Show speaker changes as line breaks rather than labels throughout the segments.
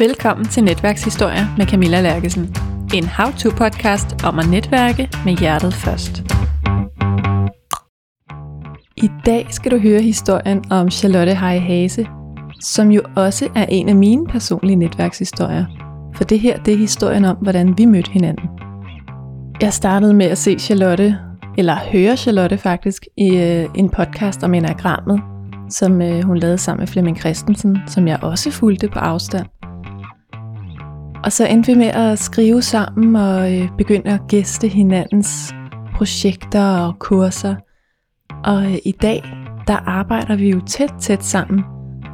Velkommen til Netværkshistorier med Camilla Lærkesen. En how-to-podcast om at netværke med hjertet først. I dag skal du høre historien om Charlotte Heje Hase, som jo også er en af mine personlige netværkshistorier. For det her, det er historien om, hvordan vi mødte hinanden. Jeg startede med at se Charlotte, eller høre Charlotte faktisk, i øh, en podcast om enagrammet, som øh, hun lavede sammen med Flemming Christensen, som jeg også fulgte på afstand. Og så endte vi med at skrive sammen og øh, begynde at gæste hinandens projekter og kurser. Og øh, i dag, der arbejder vi jo tæt, tæt sammen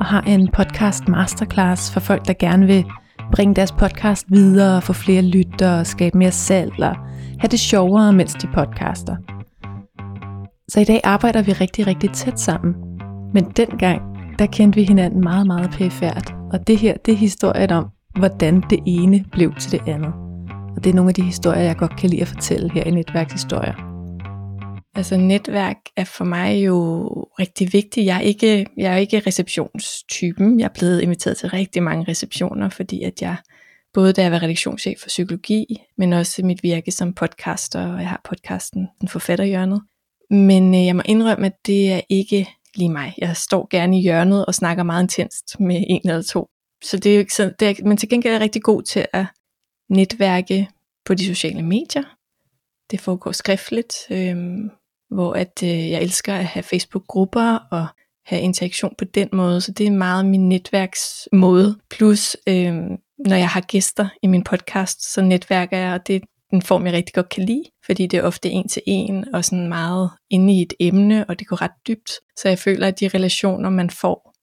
og har en podcast masterclass for folk, der gerne vil bringe deres podcast videre og få flere lyttere og skabe mere salg og have det sjovere, mens de podcaster. Så i dag arbejder vi rigtig, rigtig tæt sammen. Men dengang, der kendte vi hinanden meget, meget pæfærdigt. Og det her, det er historien om, hvordan det ene blev til det andet. Og det er nogle af de historier, jeg godt kan lide at fortælle her i Netværkshistorier.
Altså netværk er for mig jo rigtig vigtigt. Jeg er ikke, jeg er ikke receptionstypen. Jeg er blevet inviteret til rigtig mange receptioner, fordi at jeg, både da jeg var redaktionschef for psykologi, men også mit virke som podcaster, og jeg har podcasten Den Forfatterhjørnet. Men øh, jeg må indrømme, at det er ikke lige mig. Jeg står gerne i hjørnet og snakker meget intenst med en eller to. Så det er jo ikke så, det er, men til gengæld er jeg rigtig god til at netværke på de sociale medier. Det foregår skriftligt, øh, hvor at øh, jeg elsker at have Facebook-grupper og have interaktion på den måde. Så det er meget min netværksmåde. Plus, øh, når jeg har gæster i min podcast, så netværker jeg, og det er en form, jeg rigtig godt kan lide, fordi det er ofte en til en, og sådan meget inde i et emne, og det går ret dybt. Så jeg føler, at de relationer, man får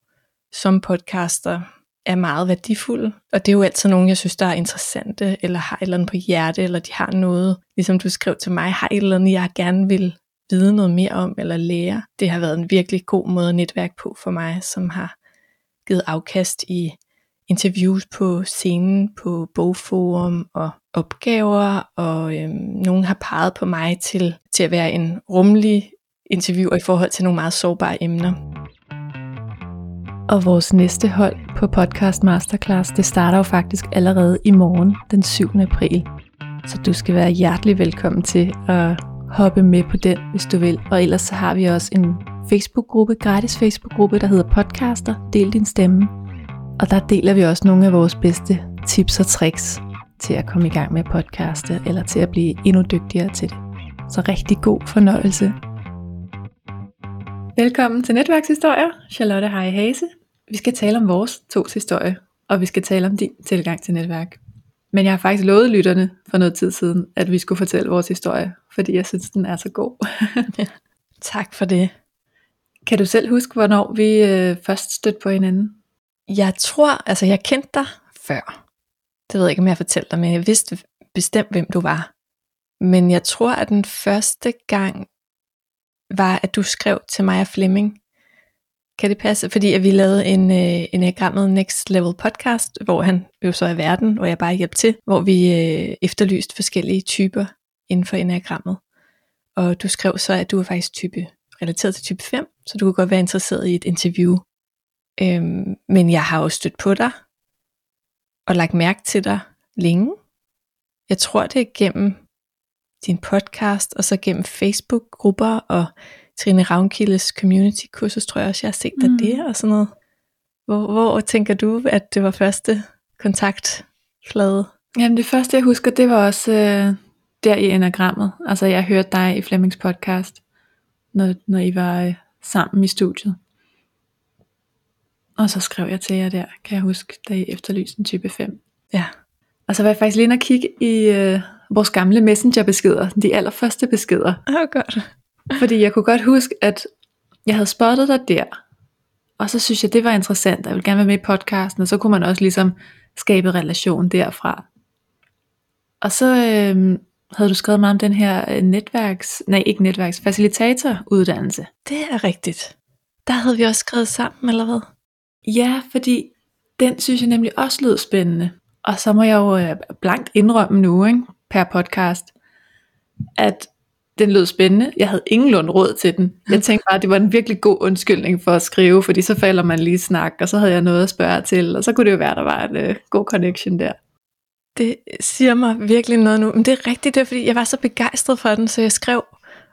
som podcaster, er meget værdifulde. Og det er jo altid nogen, jeg synes, der er interessante, eller har et eller andet på hjerte, eller de har noget, ligesom du skrev til mig, har et eller andet, jeg gerne vil vide noget mere om, eller lære. Det har været en virkelig god måde at netværke på for mig, som har givet afkast i interviews på scenen, på bogforum og opgaver, og øhm, nogen har peget på mig til, til at være en rummelig interviewer i forhold til nogle meget sårbare emner.
Og vores næste hold på podcast Masterclass, det starter jo faktisk allerede i morgen, den 7. april. Så du skal være hjertelig velkommen til at hoppe med på den, hvis du vil. Og ellers så har vi også en Facebook-gruppe, gratis Facebook-gruppe, der hedder Podcaster, Del din stemme. Og der deler vi også nogle af vores bedste tips og tricks til at komme i gang med podcaste, eller til at blive endnu dygtigere til det. Så rigtig god fornøjelse. Velkommen til Netværkshistorier, Charlotte Hej Hase. Vi skal tale om vores to historie, og vi skal tale om din tilgang til netværk. Men jeg har faktisk lovet lytterne for noget tid siden, at vi skulle fortælle vores historie, fordi jeg synes, den er så god.
ja, tak for det.
Kan du selv huske, hvornår vi øh, først stødte på hinanden?
Jeg tror, altså jeg kendte dig før. Det ved jeg ikke, om jeg har fortalt dig, men jeg vidste bestemt, hvem du var. Men jeg tror, at den første gang var, at du skrev til mig og Flemming. Kan det passe? Fordi at vi lavede en, øh, enagrammet Next Level podcast, hvor han jo så er verden, og jeg bare hjælper til, hvor vi øh, efterlyste forskellige typer inden for enagrammet. Og du skrev så, at du er faktisk type relateret til type 5, så du kunne godt være interesseret i et interview. Øhm, men jeg har jo stødt på dig, og lagt mærke til dig længe. Jeg tror det er gennem din podcast, og så gennem Facebook-grupper, og Trine Ravnkildes community kursus, tror jeg også, jeg har set dig mm. det, og sådan noget. Hvor, hvor tænker du, at det var første kontaktflade?
Jamen det første, jeg husker, det var også øh, der i enagrammet. Altså jeg hørte dig i Flemmings podcast, når, når I var øh, sammen i studiet. Og så skrev jeg til jer der, kan jeg huske, da I efterlyste en type 5.
Ja.
Og så var jeg faktisk lige inde og kigge i øh, vores gamle messengerbeskeder, de allerførste beskeder.
Åh, oh, godt.
Fordi jeg kunne godt huske, at jeg havde spottet dig der. Og så synes jeg, det var interessant. Jeg ville gerne være med i podcasten, og så kunne man også ligesom skabe relation derfra. Og så øh, havde du skrevet meget om den her øh, netværks, nej ikke netværks, facilitatoruddannelse.
Det er rigtigt. Der havde vi også skrevet sammen, eller hvad?
Ja, fordi den synes jeg nemlig også lød spændende. Og så må jeg jo øh, blankt indrømme nu, ikke, per podcast, at den lød spændende. Jeg havde ingen lund råd til den. Jeg tænkte bare, at det var en virkelig god undskyldning for at skrive, fordi så falder man lige snak, og så havde jeg noget at spørge til, og så kunne det jo være, at der var en uh, god connection der.
Det siger mig virkelig noget nu. Men det er rigtigt, det er, fordi jeg var så begejstret for den, så jeg skrev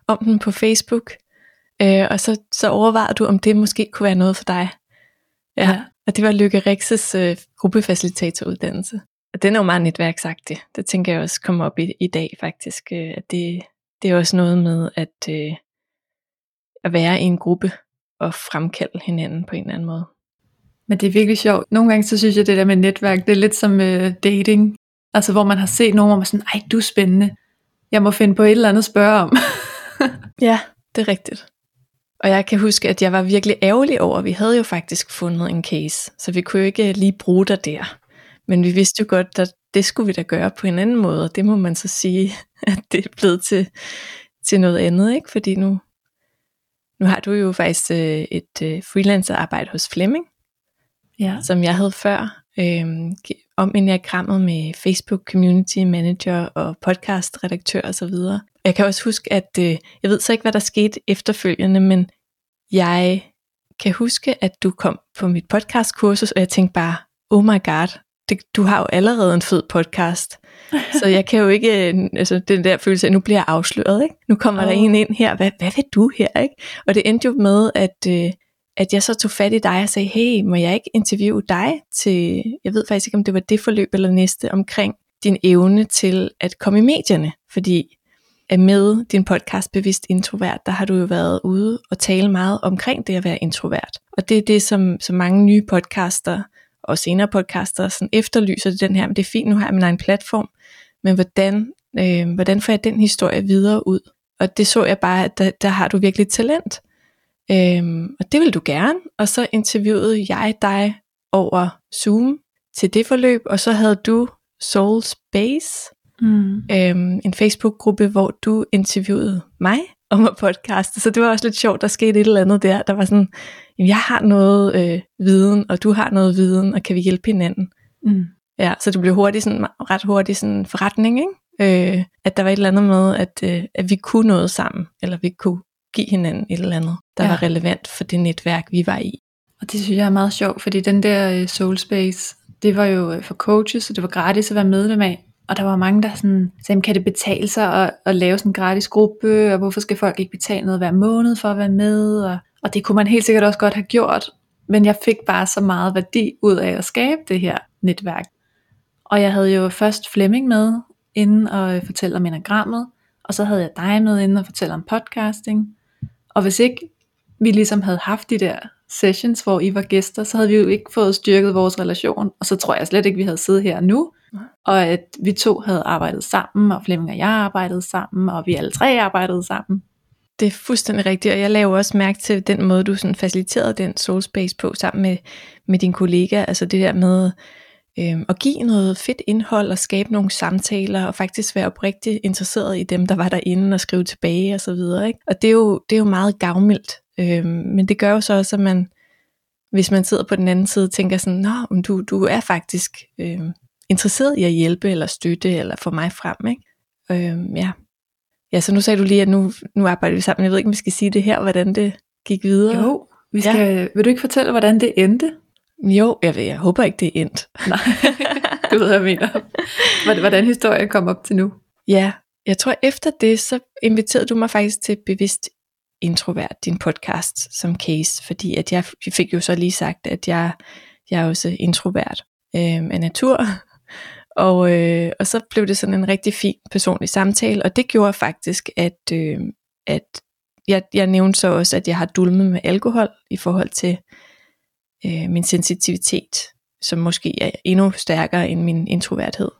om den på Facebook. Øh, og så, så overvejede du, om det måske kunne være noget for dig. Ja, ja. og det var Lykke Rixes øh, gruppefacilitatoruddannelse. Og den er jo meget netværksagtig. Det tænker jeg også kommer op i, i dag faktisk. Øh, at det, det er også noget med at, øh, at være i en gruppe og fremkalde hinanden på en eller anden måde.
Men det er virkelig sjovt. Nogle gange så synes jeg, det der med netværk, det er lidt som øh, dating. Altså hvor man har set nogen, hvor man er sådan, ej du er spændende. Jeg må finde på et eller andet at spørge om.
ja, det er rigtigt. Og jeg kan huske, at jeg var virkelig ærgerlig over, at vi havde jo faktisk fundet en case, så vi kunne jo ikke lige bruge dig der. Men vi vidste jo godt, at det skulle vi da gøre på en anden måde, og det må man så sige, at det er blevet til, til noget andet, ikke? Fordi nu, nu har du jo faktisk øh, et øh, freelancer-arbejde hos Flemming, ja. som jeg havde før, øh, om enagrammet med Facebook Community Manager og podcast redaktør osv. Jeg kan også huske, at øh, jeg ved så ikke, hvad der skete efterfølgende, men jeg kan huske, at du kom på mit podcastkursus, og jeg tænkte bare, oh my god, det, du har jo allerede en fed podcast. så jeg kan jo ikke, øh, altså den der følelse af, nu bliver jeg afsløret, ikke? Nu kommer oh. der en ind her, hvad, hvad vil du her, ikke? Og det endte jo med, at, øh, at jeg så tog fat i dig og sagde, hey, må jeg ikke interviewe dig til, jeg ved faktisk ikke, om det var det forløb eller næste, omkring din evne til at komme i medierne, fordi med din podcast Bevidst Introvert, der har du jo været ude og tale meget omkring det at være introvert. Og det er det, som, som mange nye podcaster og senere podcaster sådan efterlyser det den her, men det er fint, nu har jeg min egen platform, men hvordan, øh, hvordan får jeg den historie videre ud? Og det så jeg bare, at der, der har du virkelig talent. Øhm, og det vil du gerne. Og så interviewede jeg dig over Zoom til det forløb, og så havde du Soul Space, mm. øhm, en Facebook-gruppe, hvor du interviewede mig om at podcaste. Så det var også lidt sjovt, der skete et eller andet der. Der var sådan, jamen, jeg har noget øh, viden, og du har noget viden, og kan vi hjælpe hinanden? Mm. Ja, så det blev hurtigt sådan, ret hurtigt sådan forretning, ikke? Øh, at der var et eller andet med, at, øh, at vi kunne noget sammen, eller vi kunne give hinanden et eller andet, der ja. var relevant for det netværk, vi var i.
Og det synes jeg er meget sjovt, fordi den der øh, Soul Space, det var jo øh, for coaches, så det var gratis at være medlem af. Og der var mange, der sådan, sagde, kan det betale sig at, at lave sådan en gratis gruppe, og hvorfor skal folk ikke betale noget hver måned for at være med? Og, og det kunne man helt sikkert også godt have gjort, men jeg fik bare så meget værdi ud af at skabe det her netværk. Og jeg havde jo først Flemming med, inden og øh, fortælle om enagrammet, og så havde jeg dig med inden og fortælle om podcasting. Og hvis ikke vi ligesom havde haft de der sessions, hvor I var gæster, så havde vi jo ikke fået styrket vores relation, og så tror jeg slet ikke, vi havde siddet her nu, og at vi to havde arbejdet sammen, og Flemming og jeg arbejdede sammen, og vi alle tre arbejdede sammen.
Det er fuldstændig rigtigt, og jeg laver også mærke til den måde, du sådan faciliterede den soul space på sammen med, med din kollega, altså det der med øh, at give noget fedt indhold og skabe nogle samtaler, og faktisk være oprigtigt interesseret i dem, der var derinde, og skrive tilbage og så videre. Ikke? Og det er, jo, det er jo meget gavmildt, øh, men det gør jo så også, at man, hvis man sidder på den anden side, tænker sådan, Nå, du, du er faktisk øh, interesseret i at hjælpe, eller støtte, eller få mig frem. Ikke? Øh, ja. ja, så nu sagde du lige, at nu, nu arbejder vi sammen. Jeg ved ikke, om vi skal sige det her, hvordan det gik videre.
Jo, vi skal, ja. vil du ikke fortælle, hvordan det endte?
Jo, jeg, ved, jeg håber ikke, det er endt.
Nej, du ved, hvad jeg mener. Hvordan historien kom op til nu?
Ja, jeg tror efter det, så inviterede du mig faktisk til Bevidst Introvert, din podcast, som case, fordi at jeg fik jo så lige sagt, at jeg, jeg er også introvert øh, af natur, og, øh, og så blev det sådan en rigtig fin personlig samtale, og det gjorde faktisk, at, øh, at jeg, jeg nævnte så også, at jeg har dulmet med alkohol i forhold til øh, min sensitivitet, som måske er endnu stærkere end min introverthed.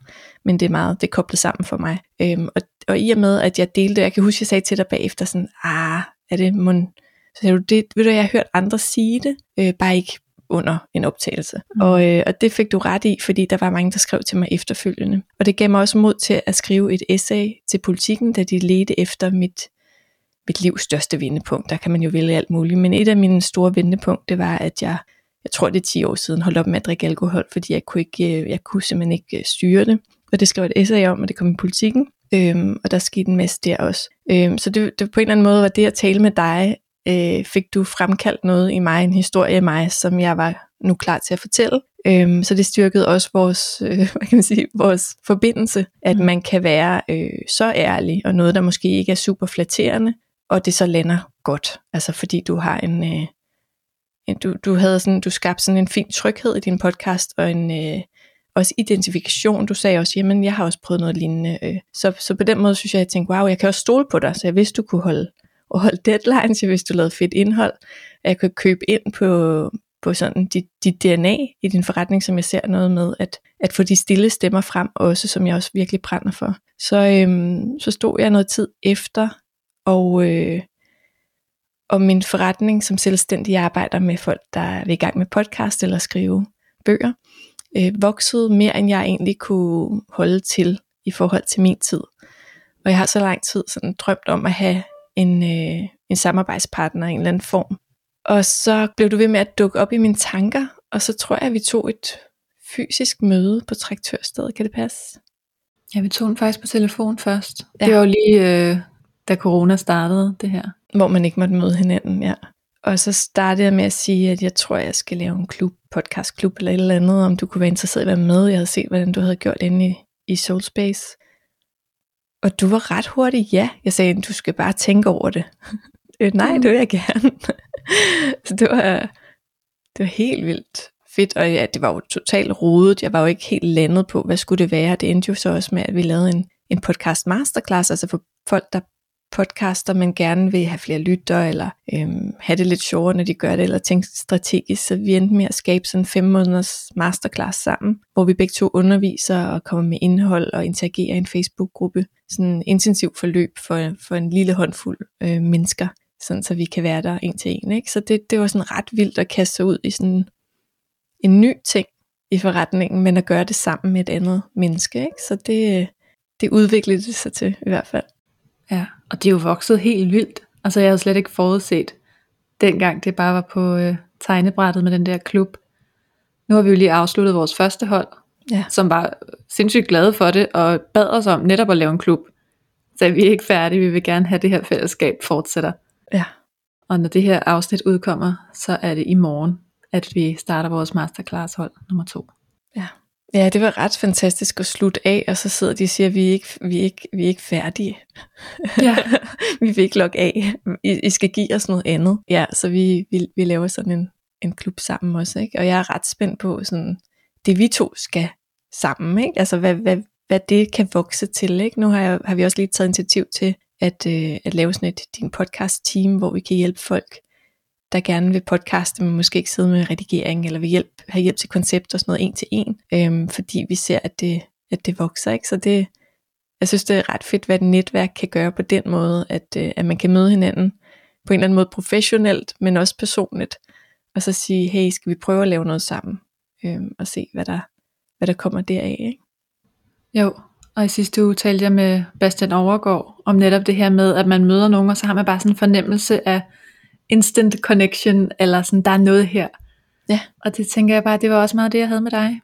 Men det er meget, det er koblet sammen for mig. Øhm, og, og i og med, at jeg delte, jeg kan huske, jeg sagde til dig bagefter sådan, ah, er det mon... Så sagde du, det, ved du, jeg har hørt andre sige det, øh, bare ikke under en optagelse. Mm. Og, øh, og det fik du ret i, fordi der var mange, der skrev til mig efterfølgende. Og det gav mig også mod til at skrive et essay til politikken, da de ledte efter mit, mit livs største vendepunkt. Der kan man jo vælge alt muligt. Men et af mine store vendepunkt, det var, at jeg, jeg tror det er 10 år siden, holdt op med at drikke alkohol, fordi jeg kunne, ikke, øh, jeg kunne simpelthen ikke øh, styre det. Og det skrev et essay om, og det kom i politikken. øhm, og der skete en masse der også. Øhm, så det, det på en eller anden måde var det at tale med dig, øh, fik du fremkaldt noget i mig, en historie i mig, som jeg var nu klar til at fortælle. Øhm, så det styrkede også vores, øh, hvad kan man sige, vores forbindelse, at mm. man kan være øh, så ærlig, og noget, der måske ikke er super flatterende, og det så lander godt. Altså fordi du har en, øh, en du, du havde sådan, du skabte sådan en fin tryghed i din podcast, og en øh, også identifikation. Du sagde også, jamen jeg har også prøvet noget lignende. Øh. Så, så på den måde synes jeg, jeg tænkte, wow, jeg kan også stole på dig, så jeg vidste, du kunne holde, holde deadlines, hvis du lavede fedt indhold, at jeg kunne købe ind på, på sådan dit, dit DNA i din forretning, som jeg ser noget med, at, at få de stille stemmer frem også, som jeg også virkelig brænder for. Så, øhm, så stod jeg noget tid efter, og, øh, og min forretning som selvstændig arbejder med folk, der er i gang med podcast eller skrive bøger, øh, voksede mere, end jeg egentlig kunne holde til i forhold til min tid. Og jeg har så lang tid sådan drømt om at have en, øh, en samarbejdspartner i en eller anden form, og så blev du ved med at dukke op i mine tanker, og så tror jeg, at vi tog et fysisk møde på traktørstedet. Kan det passe?
Ja, vi tog den faktisk på telefon først. Ja. Det var jo lige, øh, da corona startede, det her.
Hvor man ikke måtte møde hinanden, ja. Og så startede jeg med at sige, at jeg tror, jeg skal lave en klub, podcastklub eller et eller andet, om du kunne være interesseret i at være med. Jeg havde set, hvordan du havde gjort inde i, i Soulspace. Og du var ret hurtig, ja. Jeg sagde, du skal bare tænke over det. Øh, nej, det vil jeg gerne. så det var, det var helt vildt fedt, og ja, det var jo totalt rodet. Jeg var jo ikke helt landet på, hvad skulle det være. Det endte jo så også med, at vi lavede en, en podcast masterclass, altså for folk, der podcaster, men gerne vil have flere lytter, eller øhm, have det lidt sjovere, når de gør det, eller tænke strategisk. Så vi endte med at skabe sådan en fem måneders masterclass sammen, hvor vi begge to underviser og kommer med indhold og interagerer i en Facebook-gruppe. Sådan en intensiv forløb for, for en lille håndfuld øh, mennesker sådan så vi kan være der en til en. Ikke? Så det, det var sådan ret vildt at kaste sig ud i sådan en ny ting i forretningen, men at gøre det sammen med et andet menneske. Ikke? Så det, det udviklede det sig til i hvert fald.
Ja, og det er jo vokset helt vildt. Altså jeg havde slet ikke forudset, dengang det bare var på øh, tegnebrættet med den der klub. Nu har vi jo lige afsluttet vores første hold, ja. som var sindssygt glade for det, og bad os om netop at lave en klub. Så vi er ikke færdige, vi vil gerne have det her fællesskab fortsætter.
Ja.
Og når det her afsnit udkommer, så er det i morgen, at vi starter vores masterclass hold nummer to.
Ja. Ja, det var ret fantastisk at slutte af, og så sidder de og siger, at vi er ikke, vi er ikke, vi er ikke færdige. Ja. vi vil ikke logge af. I, I skal give os noget andet. Ja, så vi, vi, vi laver sådan en, en klub sammen også. Ikke? Og jeg er ret spændt på, sådan, det vi to skal sammen. Ikke? Altså, hvad, hvad, hvad det kan vokse til. Ikke? Nu har, jeg, har vi også lige taget initiativ til at, øh, at lave sådan et din podcast team, hvor vi kan hjælpe folk, der gerne vil podcaste, men måske ikke sidde med redigering, eller vil hjælp, have hjælp til koncept og sådan noget en til en, øhm, fordi vi ser, at det, at det vokser. Ikke? Så det, jeg synes, det er ret fedt, hvad et netværk kan gøre på den måde, at, øh, at man kan møde hinanden på en eller anden måde professionelt, men også personligt, og så sige, hey, skal vi prøve at lave noget sammen, øhm, og se, hvad der, hvad der kommer deraf. Ikke?
Jo, og i sidste uge talte jeg med Bastian Overgaard om netop det her med, at man møder nogen, og så har man bare sådan en fornemmelse af instant connection, eller sådan, der er noget her.
Ja.
Og det tænker jeg bare, det var også meget det, jeg havde med dig.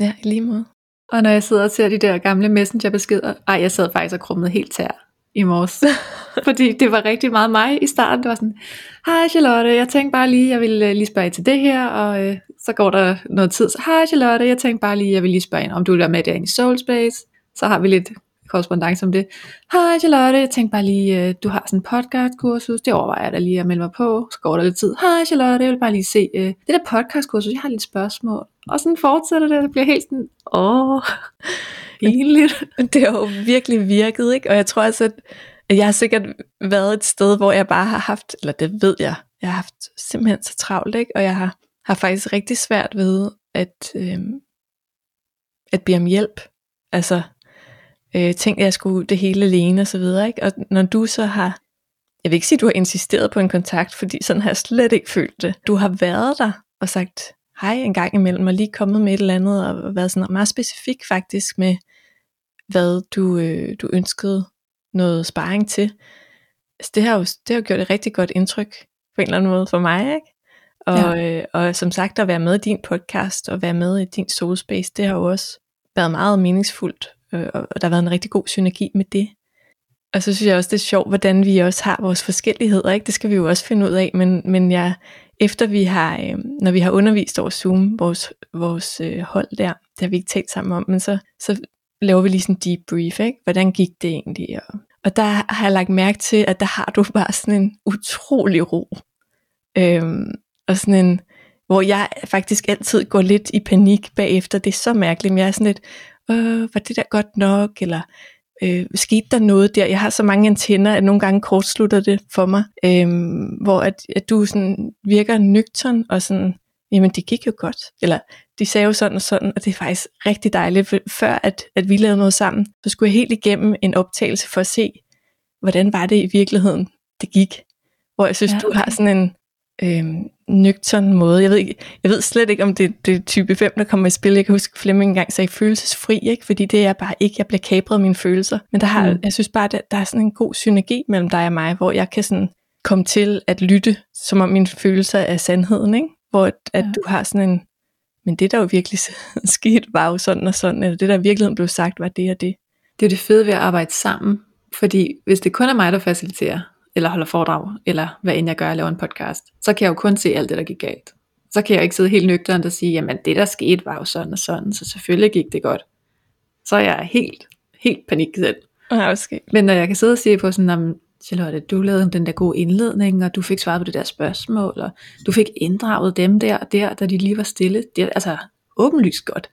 Ja, i lige måde.
Og når jeg sidder og ser de der gamle messengerbeskeder, ej, jeg sad faktisk og krummede helt tær i morges. fordi det var rigtig meget mig i starten. Det var sådan, hej Charlotte, jeg tænkte bare lige, jeg vil øh, lige spørge til det her, og øh, så går der noget tid, så hej Charlotte, jeg tænkte bare lige, jeg vil lige spørge ind, om du vil være med derinde i Soulspace så har vi lidt korrespondence om det. Hej Charlotte, jeg tænkte bare lige, øh, du har sådan en podcastkursus, det overvejer jeg da lige at melde mig på, så går der lidt tid. Hej Charlotte, jeg vil bare lige se øh, det der podcastkursus, jeg har lidt spørgsmål. Og sådan fortsætter det, det bliver helt sådan, åh, pinligt.
det har jo virkelig virket, ikke? Og jeg tror også, at jeg har sikkert været et sted, hvor jeg bare har haft, eller det ved jeg, jeg har haft simpelthen så travlt, ikke? Og jeg har, har faktisk rigtig svært ved at, øh, at bede om hjælp. Altså, øh, tænkte, at jeg skulle det hele alene og så videre. Ikke? Og når du så har, jeg vil ikke sige, at du har insisteret på en kontakt, fordi sådan har jeg slet ikke følt det. Du har været der og sagt hej en gang imellem, og lige kommet med et eller andet, og været sådan meget specifik faktisk med, hvad du, øh, du ønskede noget sparring til. Altså, det, har jo, det har gjort et rigtig godt indtryk på en eller anden måde for mig, ikke? Og, ja. øh, og som sagt, at være med i din podcast og være med i din soulspace, det har jo også været meget meningsfuldt øh, og der har været en rigtig god synergi med det. Og så synes jeg også, det er sjovt, hvordan vi også har vores forskelligheder, ikke? det skal vi jo også finde ud af, men, men jeg, efter vi har, øh, når vi har undervist over Zoom, vores, vores øh, hold der, det har vi ikke talt sammen om, men så, så laver vi lige sådan en debrief, ikke? hvordan gik det egentlig? Og, og der har jeg lagt mærke til, at der har du bare sådan en utrolig ro. Øhm, og sådan en, hvor jeg faktisk altid går lidt i panik bagefter. Det er så mærkeligt, men jeg er sådan lidt, øh, var det der godt nok, eller øh, skete der noget der? Jeg har så mange antenner, at nogle gange kortslutter det for mig, øh, hvor at, at du sådan virker nøgtern og sådan, jamen det gik jo godt, eller de sagde jo sådan og sådan, og det er faktisk rigtig dejligt, for før at, at vi lavede noget sammen, så skulle jeg helt igennem en optagelse for at se, hvordan var det i virkeligheden, det gik. Hvor jeg synes, ja, okay. du har sådan en, øh, nøgtern måde. Jeg ved, ikke, jeg ved slet ikke, om det, det er type 5, der kommer i spil. Jeg kan huske, Flemming engang sagde følelsesfri, ikke? fordi det er bare ikke, jeg bliver kabret af mine følelser. Men der har, mm. jeg synes bare, der, der er sådan en god synergi mellem dig og mig, hvor jeg kan sådan komme til at lytte, som om mine følelser er sandheden. Ikke? Hvor at, at ja. du har sådan en, men det der jo virkelig skete, var jo sådan og sådan, eller det der virkelig blev sagt, var det og det.
Det er det fede ved at arbejde sammen, fordi hvis det kun er mig, der faciliterer, eller holder foredrag, eller hvad end jeg gør, jeg laver en podcast, så kan jeg jo kun se alt det, der gik galt. Så kan jeg jo ikke sidde helt nøgternt og sige, jamen det der skete var jo sådan og sådan, så selvfølgelig gik det godt. Så er jeg helt, helt panik selv.
Ja, okay.
Men når jeg kan sidde og sige på sådan, om Charlotte, du lavede den der gode indledning, og du fik svaret på det der spørgsmål, og du fik inddraget dem der og der, da de lige var stille. Det er altså åbenlyst godt.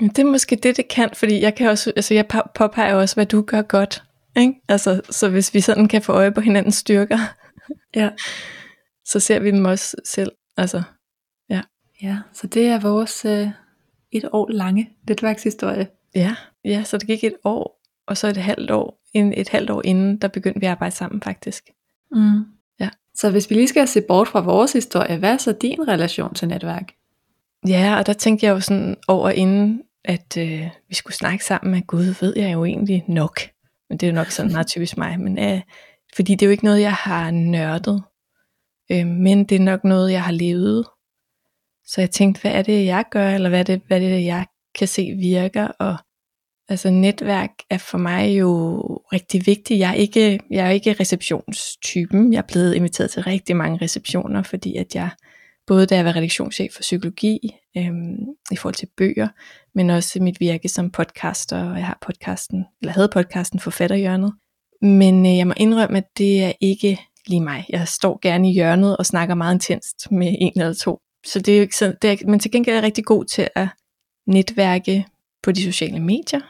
Det er måske det, det kan, fordi jeg kan også, altså jeg påpeger også, hvad du gør godt. Ikke? Altså, så hvis vi sådan kan få øje på hinandens styrker, ja. så ser vi dem også selv. Altså, ja.
ja, så det er vores øh, et år lange netværkshistorie.
Ja, ja, så det gik et år, og så et halvt år, en, et halvt år inden, der begyndte vi at arbejde sammen faktisk.
Mm. Ja. Så hvis vi lige skal se bort fra vores historie, hvad er så din relation til netværk?
Ja, og der tænkte jeg jo sådan over inden, at øh, vi skulle snakke sammen med Gud, ved jeg jo egentlig nok. Men det er jo nok sådan meget typisk mig. Men, øh, fordi det er jo ikke noget, jeg har nørdet. Øh, men det er nok noget, jeg har levet. Så jeg tænkte, hvad er det, jeg gør? Eller hvad er det, hvad er det jeg kan se virker? Og altså netværk er for mig jo rigtig vigtigt. Jeg er ikke, jeg er ikke receptionstypen. Jeg er blevet inviteret til rigtig mange receptioner, fordi at jeg både da jeg var redaktionschef for psykologi, øhm, i forhold til bøger, men også mit virke som podcaster, og jeg har podcasten, eller havde podcasten Forfatterhjørnet. Men øh, jeg må indrømme, at det er ikke lige mig. Jeg står gerne i hjørnet og snakker meget intenst med en eller to. Så det er jo ikke så, det er, men til gengæld er jeg rigtig god til at netværke på de sociale medier.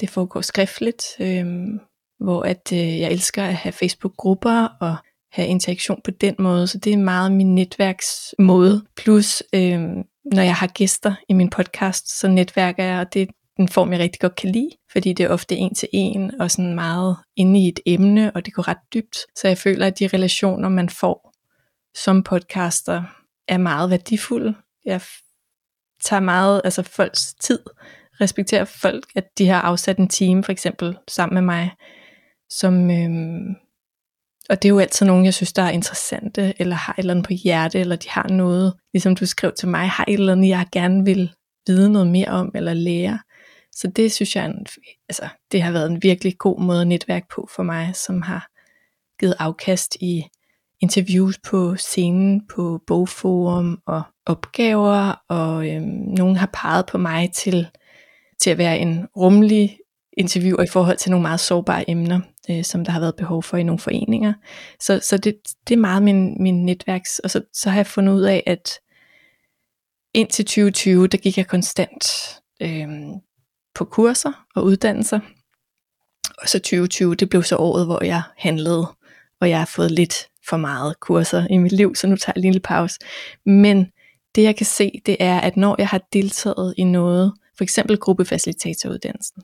Det foregår skriftligt, øhm, hvor at øh, jeg elsker at have Facebook-grupper og have interaktion på den måde. Så det er meget min netværksmåde. Plus, øh, når jeg har gæster i min podcast, så netværker jeg, og det er den form, jeg rigtig godt kan lide, fordi det er ofte en til en, og sådan meget inde i et emne, og det går ret dybt. Så jeg føler, at de relationer, man får som podcaster, er meget værdifulde. Jeg tager meget, altså folks tid, respekterer folk, at de har afsat en time, for eksempel, sammen med mig, som, øhm, og det er jo altid nogen, jeg synes, der er interessante, eller har et eller andet på hjerte, eller de har noget, ligesom du skrev til mig, har et eller andet, jeg gerne vil vide noget mere om, eller lære. Så det synes jeg, en, altså, det har været en virkelig god måde at netværke på for mig, som har givet afkast i interviews på scenen, på bogforum og opgaver, og øhm, nogen har peget på mig til, til at være en rummelig interviewer i forhold til nogle meget sårbare emner øh, som der har været behov for i nogle foreninger. Så, så det, det er meget min, min netværks, og så, så har jeg fundet ud af, at indtil 2020, der gik jeg konstant øh, på kurser og uddannelser, og så 2020, det blev så året, hvor jeg handlede, og jeg har fået lidt for meget kurser i mit liv, så nu tager jeg lige en lille pause. Men det jeg kan se, det er, at når jeg har deltaget i noget, for eksempel gruppefacilitatoruddannelsen,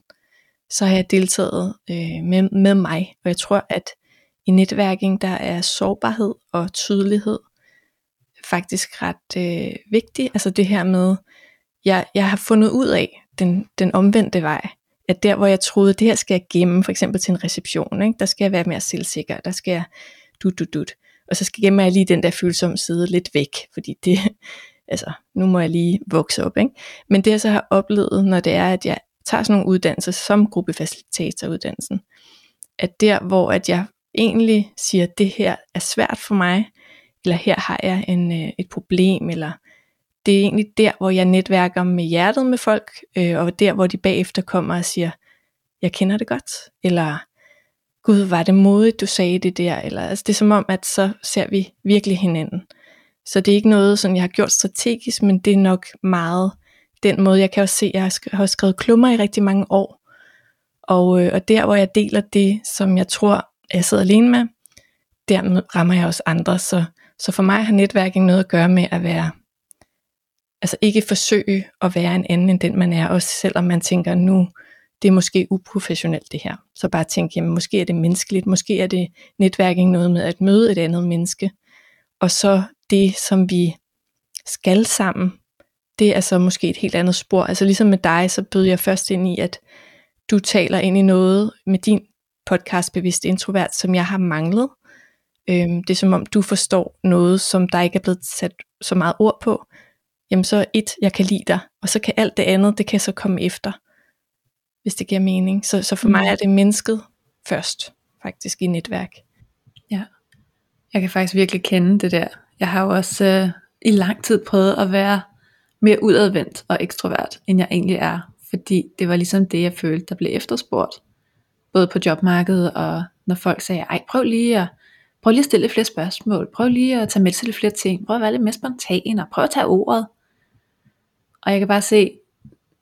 så har jeg deltaget øh, med, med mig. Og jeg tror, at i netværking, der er sårbarhed og tydelighed faktisk ret øh, vigtigt. Altså det her med, jeg, jeg har fundet ud af den, den omvendte vej. At der, hvor jeg troede, det her skal jeg gemme, for eksempel til en reception, ikke? der skal jeg være mere selvsikker, der skal jeg du du du. Og så skal jeg gemme jeg lige den der følsomme side lidt væk, fordi det, altså, nu må jeg lige vokse op. Ikke? Men det jeg så har oplevet, når det er, at jeg tager sådan nogle uddannelser, som gruppefacilitatoruddannelsen, at der, hvor at jeg egentlig siger, at det her er svært for mig, eller her har jeg en, øh, et problem, eller det er egentlig der, hvor jeg netværker med hjertet med folk, øh, og der, hvor de bagefter kommer og siger, jeg kender det godt, eller gud, var det modigt, du sagde det der, eller altså det er som om, at så ser vi virkelig hinanden. Så det er ikke noget, som jeg har gjort strategisk, men det er nok meget den måde, jeg kan også se, jeg har skrevet klummer i rigtig mange år, og, øh, og der, hvor jeg deler det, som jeg tror, jeg sidder alene med, der rammer jeg også andre. Så, så for mig har netværking noget at gøre med at være, altså ikke forsøge at være en anden end den man er, også selvom man tænker, nu det er måske uprofessionelt det her. Så bare tænke, jamen måske er det menneskeligt, måske er det netværking noget med at møde et andet menneske. Og så det, som vi skal sammen, det er så måske et helt andet spor. Altså ligesom med dig, så bød jeg først ind i, at du taler ind i noget med din podcast Bevidst Introvert, som jeg har manglet. Øhm, det er som om, du forstår noget, som der ikke er blevet sat så meget ord på. Jamen så et, jeg kan lide dig, og så kan alt det andet, det kan så komme efter, hvis det giver mening. Så, så for mm. mig er det mennesket først, faktisk i netværk.
Ja, jeg kan faktisk virkelig kende det der. Jeg har jo også øh, i lang tid prøvet at være mere udadvendt og ekstrovert, end jeg egentlig er. Fordi det var ligesom det, jeg følte, der blev efterspurgt. Både på jobmarkedet og når folk sagde, ej prøv lige at, prøv lige at stille flere spørgsmål, prøv lige at tage med til lidt flere ting, prøv at være lidt mere spontan, og prøv at tage ordet. Og jeg kan bare se,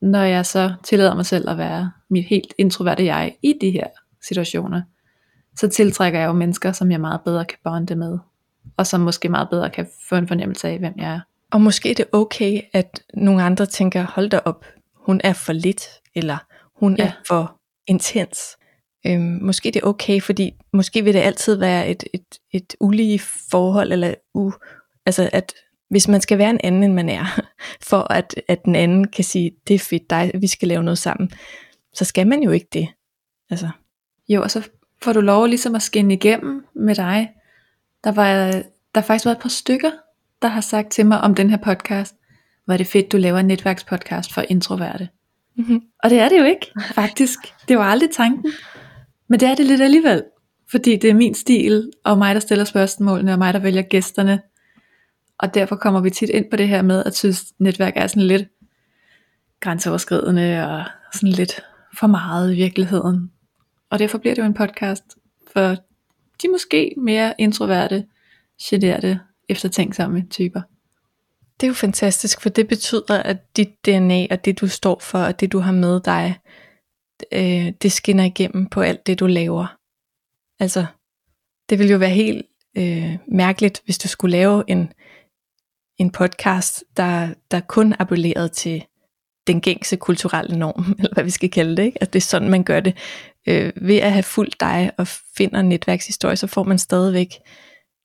når jeg så tillader mig selv at være mit helt introverte jeg i de her situationer, så tiltrækker jeg jo mennesker, som jeg meget bedre kan bonde med, og som måske meget bedre kan få en fornemmelse af, hvem jeg er.
Og måske er det okay, at nogle andre tænker, hold da op, hun er for lidt, eller hun ja. er for intens. Øhm, måske det er okay, fordi måske vil det altid være et, et, et ulige forhold, eller u, altså at hvis man skal være en anden, end man er, for at, at den anden kan sige, det er fedt dig, vi skal lave noget sammen, så skal man jo ikke det. Altså.
Jo, og så får du lov ligesom at skinne igennem med dig. Der var der har faktisk været et par stykker, der har sagt til mig om den her podcast, hvor er det fedt, du laver en netværkspodcast for introverte. Mm-hmm. Og det er det jo ikke, faktisk. Det var aldrig tanken. Men det er det lidt alligevel. Fordi det er min stil, og mig, der stiller spørgsmålene, og mig, der vælger gæsterne. Og derfor kommer vi tit ind på det her med, at synes, netværk er sådan lidt grænseoverskridende, og sådan lidt for meget i virkeligheden. Og derfor bliver det jo en podcast for de måske mere introverte, generede, eftertænksomme typer.
Det er jo fantastisk, for det betyder, at dit DNA og det du står for, og det du har med dig, øh, det skinner igennem på alt det du laver. Altså, det ville jo være helt øh, mærkeligt, hvis du skulle lave en, en podcast, der, der kun appellerede til den gængse kulturelle norm, eller hvad vi skal kalde det, ikke? at det er sådan, man gør det. Øh, ved at have fulgt dig og finder netværkshistorie, så får man stadigvæk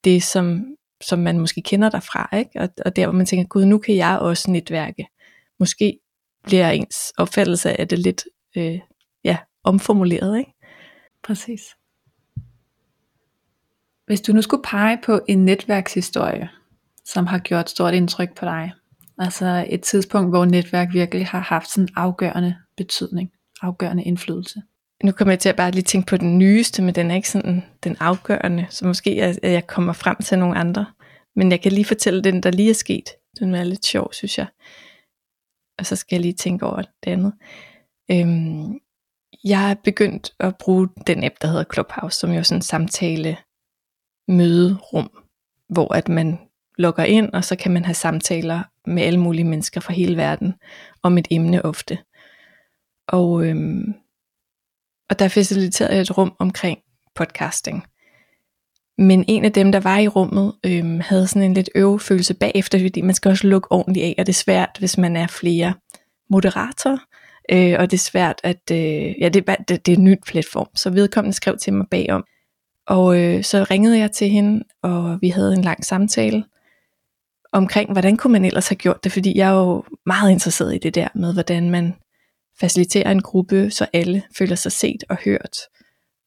det, som som man måske kender derfra, ikke? Og, og der hvor man tænker, gud nu kan jeg også netværke. Måske bliver ens opfattelse af det lidt øh, ja, omformuleret. Ikke?
Præcis. Hvis du nu skulle pege på en netværkshistorie, som har gjort stort indtryk på dig, altså et tidspunkt, hvor netværk virkelig har haft sådan afgørende betydning, afgørende indflydelse.
Nu kommer jeg til at bare lige tænke på den nyeste, men den er ikke sådan den afgørende, så måske at jeg kommer frem til nogle andre. Men jeg kan lige fortælle den, der lige er sket. Den er lidt sjov, synes jeg. Og så skal jeg lige tænke over det andet. Øhm, jeg er begyndt at bruge den app, der hedder Clubhouse, som jo er sådan en samtale møderum, hvor at man logger ind, og så kan man have samtaler med alle mulige mennesker fra hele verden om et emne ofte. Og øhm, og der faciliterede jeg et rum omkring podcasting. Men en af dem, der var i rummet, øhm, havde sådan en lidt øvefølelse bagefter, fordi man skal også lukke ordentligt af, og det er svært, hvis man er flere moderatorer, øh, og det er svært at, øh, ja, det er, det, det er en ny platform, så vedkommende skrev til mig bagom. Og øh, så ringede jeg til hende, og vi havde en lang samtale omkring, hvordan kunne man ellers have gjort det, fordi jeg er jo meget interesseret i det der med, hvordan man facilitere en gruppe, så alle føler sig set og hørt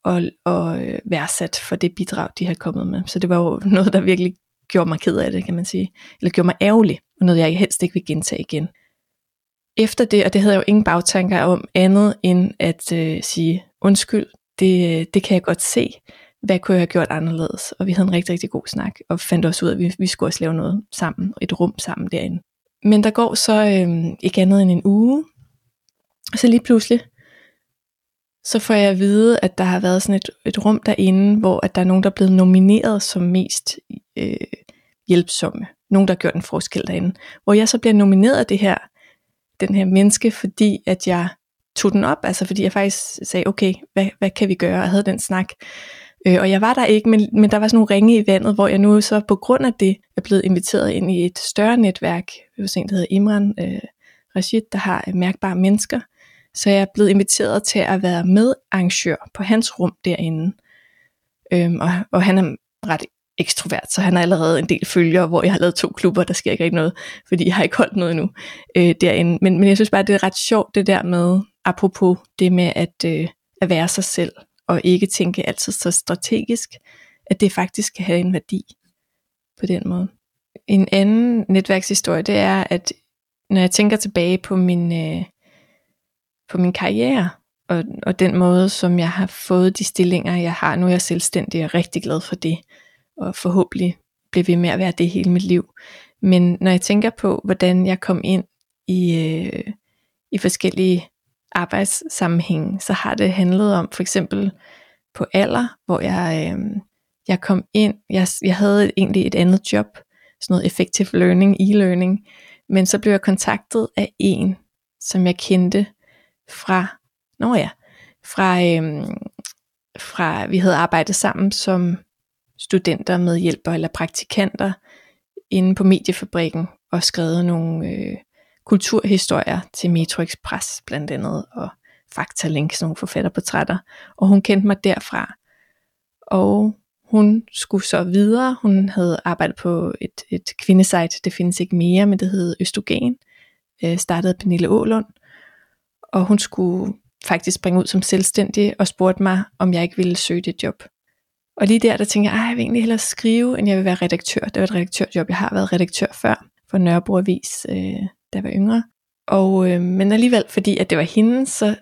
og, og øh, værdsat for det bidrag, de har kommet med. Så det var jo noget, der virkelig gjorde mig ked af det, kan man sige. Eller gjorde mig ærgerlig, og noget jeg helst ikke vil gentage igen. efter det, og det havde jeg jo ingen bagtanker om andet end at øh, sige undskyld, det, øh, det kan jeg godt se, hvad kunne jeg have gjort anderledes? Og vi havde en rigtig, rigtig god snak, og fandt også ud af, at vi, vi skulle også lave noget sammen, et rum sammen derinde. Men der går så øh, ikke andet end en uge, så lige pludselig, så får jeg at vide, at der har været sådan et, et rum derinde, hvor at der er nogen, der er blevet nomineret som mest øh, hjælpsomme. Nogen, der har gjort en forskel derinde. Hvor jeg så bliver nomineret af det her, den her menneske, fordi at jeg tog den op, altså fordi jeg faktisk sagde, okay, hvad, hvad kan vi gøre? Og havde den snak. Øh, og jeg var der ikke, men, men der var sådan nogle ringe i vandet, hvor jeg nu så på grund af det er blevet inviteret ind i et større netværk, hos en, der hedder Imran øh, Rashid, der har øh, mærkbare mennesker. Så jeg er blevet inviteret til at være medarrangør på hans rum derinde. Øhm, og, og han er ret ekstrovert, så han har allerede en del følgere, hvor jeg har lavet to klubber, der sker ikke rigtig noget, fordi jeg har ikke holdt noget endnu øh, derinde. Men, men jeg synes bare, det er ret sjovt det der med, apropos det med at, øh, at være sig selv, og ikke tænke altid så strategisk, at det faktisk kan have en værdi på den måde. En anden netværkshistorie, det er, at når jeg tænker tilbage på min, øh, på min karriere, og, og den måde, som jeg har fået de stillinger, jeg har, nu er jeg selvstændig og rigtig glad for det, og forhåbentlig bliver ved med at være det hele mit liv. Men når jeg tænker på, hvordan jeg kom ind i, øh, i forskellige arbejdssammenhænge, så har det handlet om for eksempel på alder, hvor jeg, øh, jeg kom ind, jeg, jeg havde egentlig et andet job, sådan noget effective learning, e-learning, men så blev jeg kontaktet af en, som jeg kendte fra, nå ja, fra, øhm, fra vi havde arbejdet sammen som studenter medhjælpere eller praktikanter inde på mediefabrikken og skrevet nogle øh, kulturhistorier til Metro Express blandt andet, og Faktalinks, nogle forfatterportrætter, og hun kendte mig derfra. Og hun skulle så videre, hun havde arbejdet på et, et kvindesite, det findes ikke mere, men det hed Østrogen, øh, startede Pernille Ålund, og hun skulle faktisk springe ud som selvstændig og spurgte mig, om jeg ikke ville søge det job. Og lige der, der tænkte jeg, jeg vil egentlig hellere skrive, end jeg vil være redaktør. Det var et redaktørjob. Jeg har været redaktør før for Nørrebro Avis, øh, da jeg var yngre. Og, øh, men alligevel, fordi at det var hende, så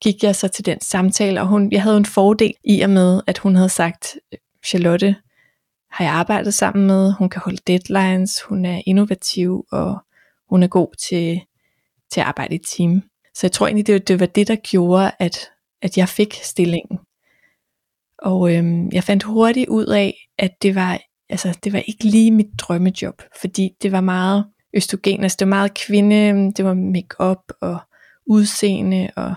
gik jeg så til den samtale, og hun, jeg havde en fordel i og med, at hun havde sagt, Charlotte har jeg arbejdet sammen med, hun kan holde deadlines, hun er innovativ, og hun er god til, til at arbejde i team. Så jeg tror egentlig, det, det var det, der gjorde, at, at jeg fik stillingen. Og øhm, jeg fandt hurtigt ud af, at det var, altså, det var ikke lige mit drømmejob, fordi det var meget østrogen, altså det var meget kvinde, det var makeup og udseende, og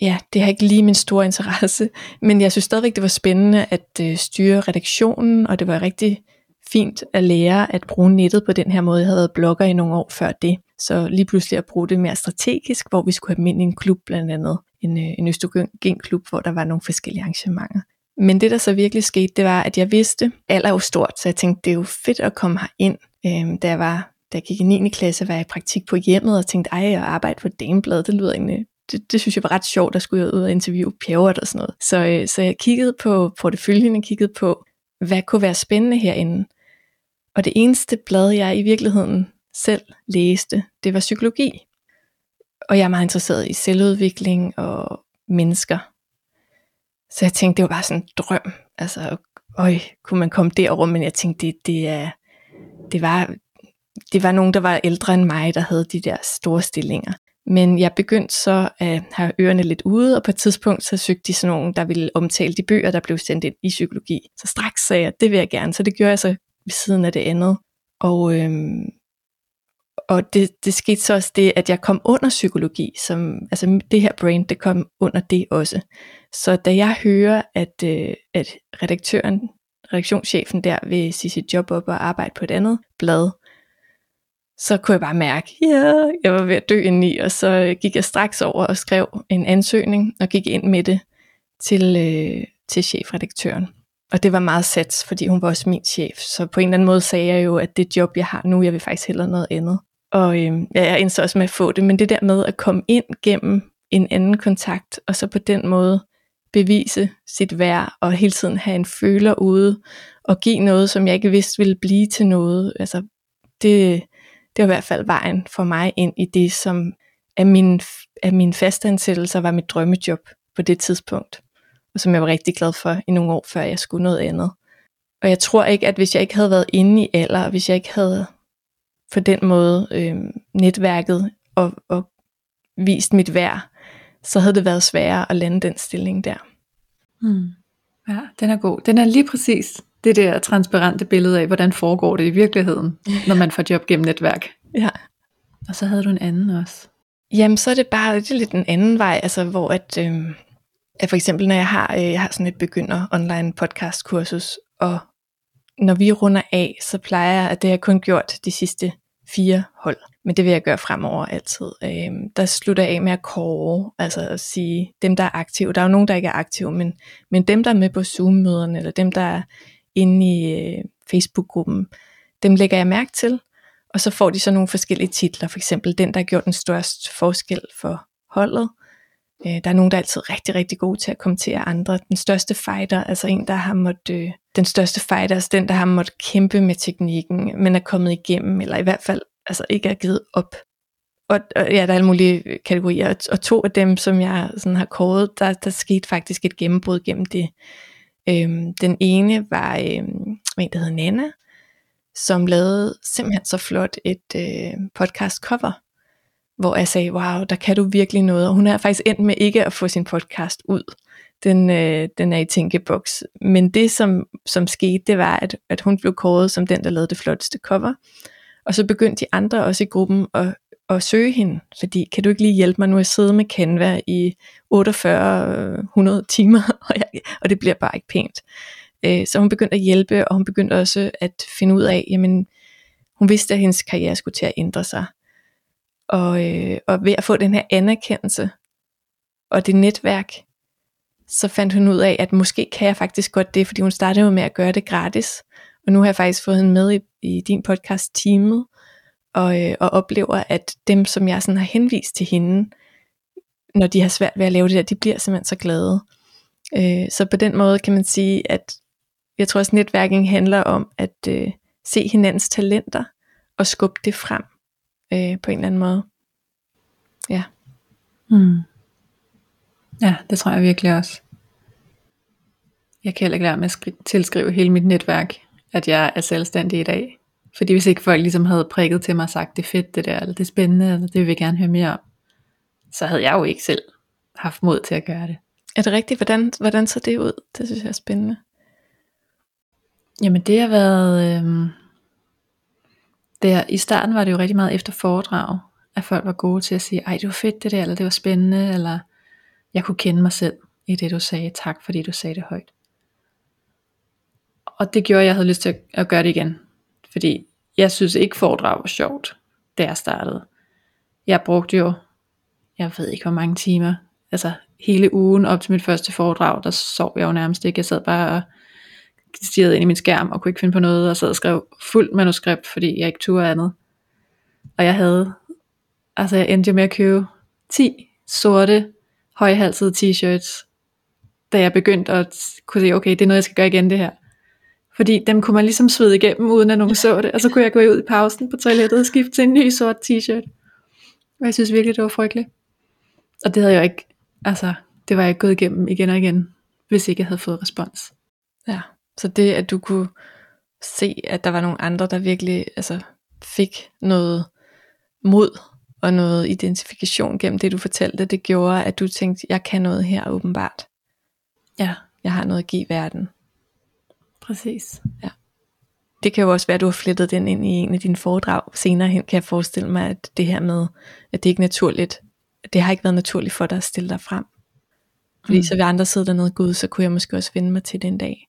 ja, det har ikke lige min store interesse, men jeg synes stadigvæk, det var spændende at øh, styre redaktionen, og det var rigtig fint at lære at bruge nettet på den her måde. Jeg havde været blogger i nogle år før det, så lige pludselig at bruge det mere strategisk, hvor vi skulle have dem ind i en klub blandt andet, en, øh, en en østrogenklub, hvor der var nogle forskellige arrangementer. Men det der så virkelig skete, det var, at jeg vidste, alder er jo stort, så jeg tænkte, det er jo fedt at komme her ind. Øhm, da jeg var da jeg gik i 9. klasse, var jeg i praktik på hjemmet og tænkte, ej, jeg arbejder for Dameblad, det lyder egentlig, det, det synes jeg var ret sjovt, at skulle ud og interviewe pjævret og sådan noget. Så, øh, så jeg kiggede på porteføljen, og kiggede på, hvad kunne være spændende herinde. Og det eneste blad, jeg i virkeligheden selv læste, det var psykologi. Og jeg er meget interesseret i selvudvikling og mennesker. Så jeg tænkte, det var bare sådan en drøm. Altså, øj, kunne man komme derover, men jeg tænkte, det, det, er, det, var, det var nogen, der var ældre end mig, der havde de der store stillinger. Men jeg begyndte så at have ørerne lidt ude, og på et tidspunkt så søgte de sådan nogen, der ville omtale de bøger, der blev sendt ind i psykologi. Så straks sagde jeg, det vil jeg gerne, så det gjorde jeg så ved siden af det andet. Og, øhm, og det, det skete så også det, at jeg kom under psykologi, som, altså det her brain, det kom under det også. Så da jeg hører, at, øh, at redaktøren, redaktionschefen der vil sige sit job op og arbejde på et andet blad, så kunne jeg bare mærke, ja, yeah, jeg var ved at dø indeni, og så gik jeg straks over og skrev en ansøgning, og gik ind med det til, øh, til chefredaktøren. Og det var meget sats, fordi hun var også min chef, så på en eller anden måde sagde jeg jo, at det job, jeg har nu, jeg vil faktisk hellere noget andet. Og øh, ja, jeg endte også med at få det, men det der med at komme ind gennem en anden kontakt, og så på den måde bevise sit værd, og hele tiden have en føler ude, og give noget, som jeg ikke vidste ville blive til noget, altså det, det var i hvert fald vejen for mig ind i det, som af min, af min fastansættelse var mit drømmejob på det tidspunkt, og som jeg var rigtig glad for i nogle år, før jeg skulle noget andet. Og jeg tror ikke, at hvis jeg ikke havde været inde i alder, og hvis jeg ikke havde på den måde øh, netværket og, og vist mit værd, så havde det været sværere at lande den stilling der.
Hmm. Ja, den er god. Den er lige præcis det der transparente billede af, hvordan foregår det i virkeligheden, når man får job gennem netværk.
Ja.
Og så havde du en anden også.
Jamen, så er det bare det er lidt en anden vej, altså hvor at, øh, at for eksempel når jeg har, øh, jeg har sådan et begynder online podcast kursus, og når vi runder af, så plejer jeg, at det har jeg kun gjort de sidste fire hold. Men det vil jeg gøre fremover altid. Øhm, der slutter jeg af med at kåre, altså at sige, dem der er aktive. Der er jo nogen, der ikke er aktive, men, men dem der er med på Zoom-møderne, eller dem der er inde i øh, Facebook-gruppen, dem lægger jeg mærke til. Og så får de så nogle forskellige titler, for eksempel den, der har gjort den største forskel for holdet. Øh, Øh, der er nogen, der er altid rigtig, rigtig gode til at kommentere andre. Den største fighter, altså en, der har måttet, øh, den største fighter, altså den, der har måttet kæmpe med teknikken, men er kommet igennem, eller i hvert fald altså ikke er givet op. Og, og ja, der er alle mulige øh, kategorier. Og, og to af dem, som jeg sådan har kåret, der, der skete faktisk et gennembrud gennem det. Øhm, den ene var øhm, en, der hedder Nana, som lavede simpelthen så flot et øh, podcast cover, hvor jeg sagde, wow, der kan du virkelig noget. Og hun er faktisk endt med ikke at få sin podcast ud. Den, øh, den er i tænkeboks. Men det, som, som skete, det var, at, at hun blev kåret som den, der lavede det flotteste cover. Og så begyndte de andre også i gruppen at, at søge hende, fordi kan du ikke lige hjælpe mig nu at sidde med Canva i 4800 timer, og, jeg, og det bliver bare ikke pænt. Øh, så hun begyndte at hjælpe, og hun begyndte også at finde ud af, jamen hun vidste, at hendes karriere skulle til at ændre sig. Og, øh, og ved at få den her anerkendelse, og det netværk, så fandt hun ud af, at måske kan jeg faktisk godt det, fordi hun startede jo med at gøre det gratis. Og nu har jeg faktisk fået hende med i, i din podcast teamet, og, øh, og oplever, at dem, som jeg sådan har henvist til hende, når de har svært ved at lave det der, de bliver simpelthen så glade. Øh, så på den måde kan man sige, at jeg tror også netværking handler om at øh, se hinandens talenter og skubbe det frem øh, på en eller anden måde. Ja.
Hmm. Ja, det tror jeg virkelig også. Jeg kan heller ikke lade med at tilskrive hele mit netværk, at jeg er selvstændig i dag. Fordi hvis ikke folk ligesom havde prikket til mig og sagt, det er fedt det der, eller det er spændende, eller det vil vi gerne høre mere om, så havde jeg jo ikke selv haft mod til at gøre det.
Er det rigtigt? Hvordan, hvordan så det ud? Det synes jeg er spændende.
Jamen det har været, øh, der, i starten var det jo rigtig meget efter foredrag, at folk var gode til at sige, ej det var fedt det der, eller det var spændende, eller jeg kunne kende mig selv i det du sagde, tak fordi du sagde det højt. Og det gjorde, at jeg havde lyst til at, at gøre det igen. Fordi jeg synes ikke foredrag var sjovt, da jeg startede. Jeg brugte jo, jeg ved ikke hvor mange timer, altså hele ugen op til mit første foredrag, der sov jeg jo nærmest ikke. Jeg sad bare og stirrede ind i min skærm og kunne ikke finde på noget, og sad og skrev fuldt manuskript, fordi jeg ikke turde andet. Og jeg havde, altså jeg endte med at købe 10 sorte, højhalsede t-shirts, da jeg begyndte at kunne se, okay, det er noget, jeg skal gøre igen det her. Fordi dem kunne man ligesom svede igennem, uden at nogen så det. Og så kunne jeg gå ud i pausen på toilettet og skifte til en ny sort t-shirt. Og jeg synes virkelig, det var frygteligt. Og det havde jeg ikke, altså, det var jeg gået igennem igen og igen, hvis ikke jeg havde fået respons.
Ja, så det at du kunne se, at der var nogle andre, der virkelig altså, fik noget mod og noget identifikation gennem det, du fortalte, det gjorde, at du tænkte, jeg kan noget her åbenbart.
Ja.
Jeg har noget at give verden.
Præcis.
Ja. Det kan jo også være, at du har flettet den ind i en af dine foredrag senere hen, kan jeg forestille mig, at det her med, at det ikke er naturligt, det har ikke været naturligt for dig at stille dig frem. Fordi mm. så vil andre sidde dernede, gud, så kunne jeg måske også vende mig til det en dag.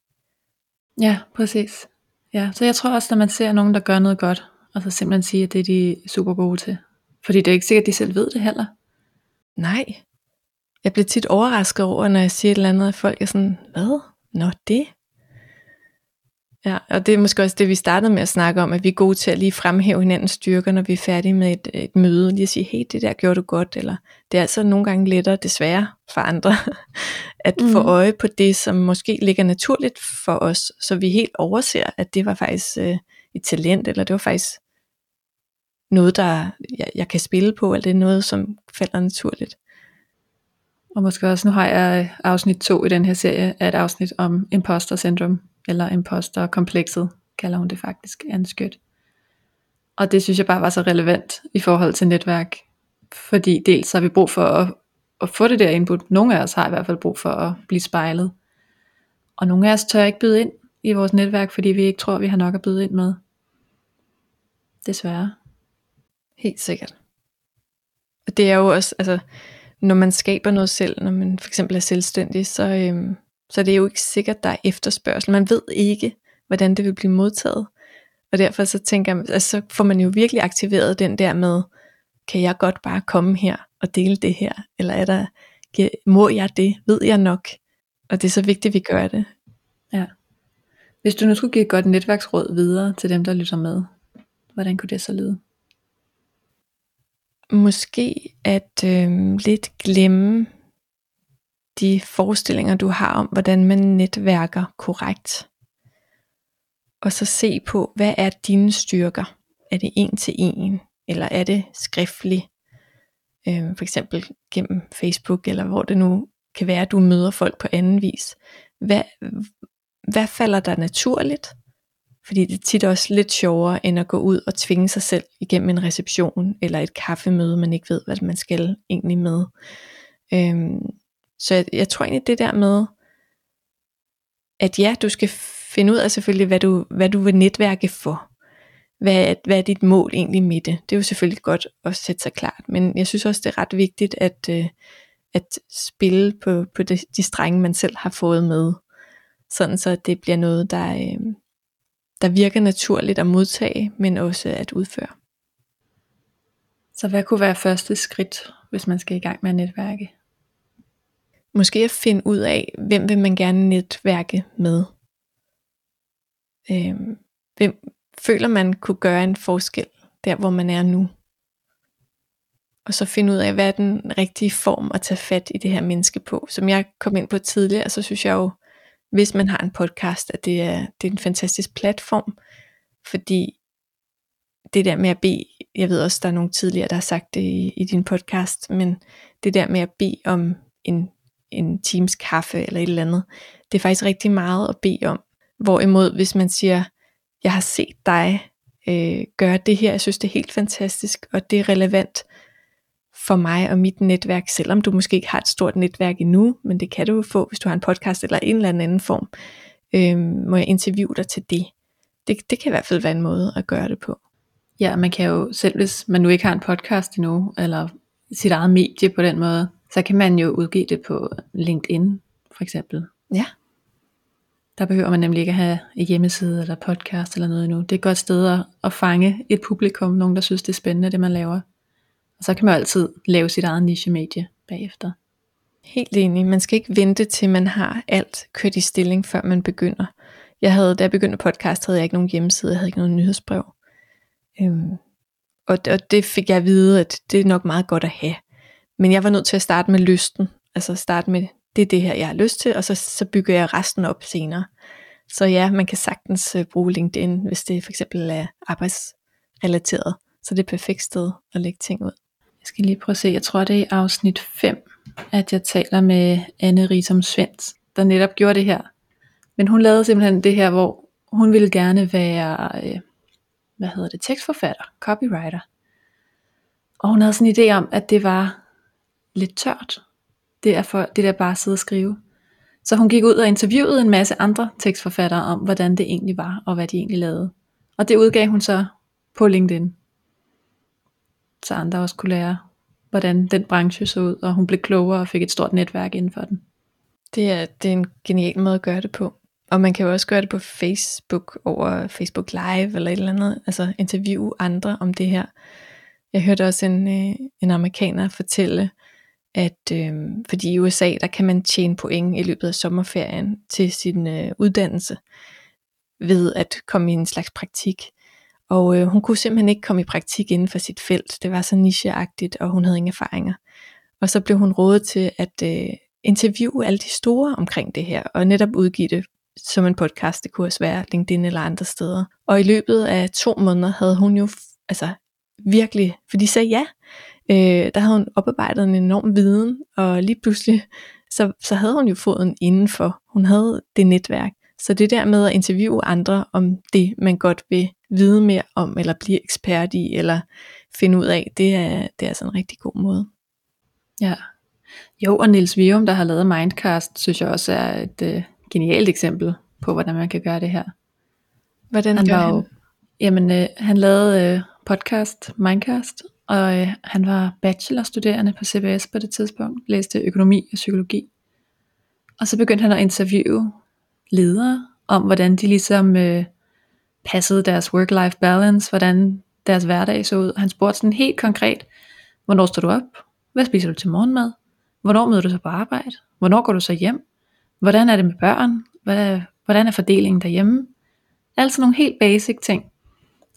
Ja, præcis. Ja, så jeg tror også, når man ser nogen, der gør noget godt, og så simpelthen siger, at det er de super gode til. Fordi det er ikke sikkert, at de selv ved det heller.
Nej. Jeg bliver tit overrasket over, når jeg siger et eller andet, at folk er sådan, hvad? Nå, det? Ja, og det er måske også det, vi startede med at snakke om, at vi er gode til at lige fremhæve hinandens styrker, når vi er færdige med et, et møde. Lige at sige, hey, det der gjorde du godt, eller det er altså nogle gange lettere, desværre for andre, at mm. få øje på det, som måske ligger naturligt for os, så vi helt overser, at det var faktisk øh, et talent, eller det var faktisk noget, der jeg, jeg kan spille på, eller det er noget, som falder naturligt.
Og måske også, nu har jeg afsnit 2 i den her serie, er et afsnit om imposter syndrom, eller imposter komplekset, kalder hun det faktisk, Anne Og det synes jeg bare var så relevant i forhold til netværk, fordi dels har vi brug for at, at få det der input. Nogle af os har i hvert fald brug for at blive spejlet. Og nogle af os tør ikke byde ind i vores netværk, fordi vi ikke tror, vi har nok at byde ind med. Desværre.
Helt sikkert. Og det er jo også, altså, når man skaber noget selv, når man for eksempel er selvstændig, så, øhm, så det er jo ikke sikkert, der er efterspørgsel. Man ved ikke, hvordan det vil blive modtaget. Og derfor så tænker jeg, altså, så får man jo virkelig aktiveret den der med, kan jeg godt bare komme her og dele det her? Eller er der, må jeg det? Ved jeg nok? Og det er så vigtigt, at vi gør det.
Ja. Hvis du nu skulle give et godt netværksråd videre til dem, der lytter med, hvordan kunne det så lyde?
Måske at øh, lidt glemme de forestillinger, du har om, hvordan man netværker korrekt. Og så se på, hvad er dine styrker? Er det en til en? Eller er det skriftligt? Øh, for eksempel gennem Facebook, eller hvor det nu kan være, at du møder folk på anden vis. Hvad, hvad falder der naturligt? Fordi det er tit også lidt sjovere, end at gå ud og tvinge sig selv igennem en reception, eller et kaffemøde, man ikke ved, hvad man skal egentlig med. Øhm, så jeg, jeg tror egentlig det der med, at ja, du skal finde ud af selvfølgelig, hvad du, hvad du vil netværke for. Hvad, hvad er dit mål egentlig med det? Det er jo selvfølgelig godt at sætte sig klart, men jeg synes også, det er ret vigtigt at, øh, at spille på, på de, de strenge, man selv har fået med. Sådan så det bliver noget, der, øh, der virker naturligt at modtage, men også at udføre.
Så hvad kunne være første skridt, hvis man skal i gang med at netværke?
Måske at finde ud af, hvem vil man gerne netværke med. Øh, hvem føler man kunne gøre en forskel der, hvor man er nu. Og så finde ud af, hvad er den rigtige form at tage fat i det her menneske på. Som jeg kom ind på tidligere, så synes jeg jo, hvis man har en podcast, at det er, det er en fantastisk platform, fordi det der med at bede, jeg ved også, der er nogle tidligere, der har sagt det i, i din podcast, men det der med at bede om en, en times kaffe eller et eller andet, det er faktisk rigtig meget at bede om. Hvorimod hvis man siger, jeg har set dig øh, gøre det her, jeg synes det er helt fantastisk, og det er relevant for mig og mit netværk, selvom du måske ikke har et stort netværk endnu, men det kan du jo få, hvis du har en podcast eller en eller anden form, øh, må jeg interviewe dig til det. det. Det kan i hvert fald være en måde at gøre det på.
Ja, man kan jo selv, hvis man nu ikke har en podcast endnu, eller sit eget medie på den måde, så kan man jo udgive det på LinkedIn for eksempel.
Ja.
Der behøver man nemlig ikke at have en hjemmeside eller podcast eller noget endnu. Det er et godt sted at, at fange et publikum, nogen der synes det er spændende det man laver. Og så kan man altid lave sit eget niche-medie bagefter.
Helt enig. Man skal ikke vente til man har alt kørt i stilling, før man begynder. Jeg havde, da jeg begyndte podcast, havde jeg ikke nogen hjemmeside, jeg havde ikke noget nyhedsbrev. Øhm, og, og det fik jeg at vide, at det er nok meget godt at have. Men jeg var nødt til at starte med lysten. Altså starte med, det er det her, jeg har lyst til, og så, så bygger jeg resten op senere. Så ja, man kan sagtens øh, bruge LinkedIn, hvis det for eksempel er arbejdsrelateret. Så det er et perfekt sted at lægge ting ud.
Jeg skal lige prøve at se, jeg tror det er i afsnit 5, at jeg taler med Anne Risom Svends, der netop gjorde det her. Men hun lavede simpelthen det her, hvor hun ville gerne være, øh, hvad hedder det, tekstforfatter, copywriter. Og hun havde sådan en idé om, at det var lidt tørt. Det er for det der bare at sidde og skrive. Så hun gik ud og interviewede en masse andre tekstforfattere om, hvordan det egentlig var, og hvad de egentlig lavede. Og det udgav hun så på LinkedIn så andre også kunne lære, hvordan den branche så ud, og hun blev klogere og fik et stort netværk inden for den.
Det er, det er en genial måde at gøre det på. Og man kan jo også gøre det på Facebook over Facebook Live eller et eller andet, altså interviewe andre om det her. Jeg hørte også en, øh, en amerikaner fortælle, at øh, fordi i USA, der kan man tjene point i løbet af sommerferien til sin øh, uddannelse ved at komme i en slags praktik. Og øh, hun kunne simpelthen ikke komme i praktik inden for sit felt. Det var så nicheagtigt, og hun havde ingen erfaringer. Og så blev hun rådet til at øh, interviewe alle de store omkring det her, og netop udgive det som en podcast. Det kunne også være LinkedIn eller andre steder. Og i løbet af to måneder havde hun jo altså virkelig, for de sagde ja. Øh, der havde hun oparbejdet en enorm viden, og lige pludselig, så, så havde hun jo fået en indenfor. Hun havde det netværk. Så det der med at interviewe andre om det, man godt vil vide mere om, eller blive ekspert i, eller finde ud af, det er, det er sådan en rigtig god måde.
Ja. Jo, og Nils Vium, der har lavet Mindcast, synes jeg også er et øh, genialt eksempel på, hvordan man kan gøre det her.
Hvordan han gør han? Jo,
jamen, øh, han lavede øh, podcast, Mindcast, og øh, han var bachelorstuderende på CBS på det tidspunkt, læste økonomi og psykologi. Og så begyndte han at interviewe ledere om, hvordan de ligesom øh, passede deres work-life balance, hvordan deres hverdag så ud. Han spurgte sådan helt konkret, hvornår står du op? Hvad spiser du til morgenmad? Hvornår møder du så på arbejde? Hvornår går du så hjem? Hvordan er det med børn? Hvordan er fordelingen derhjemme? Altså nogle helt basic ting.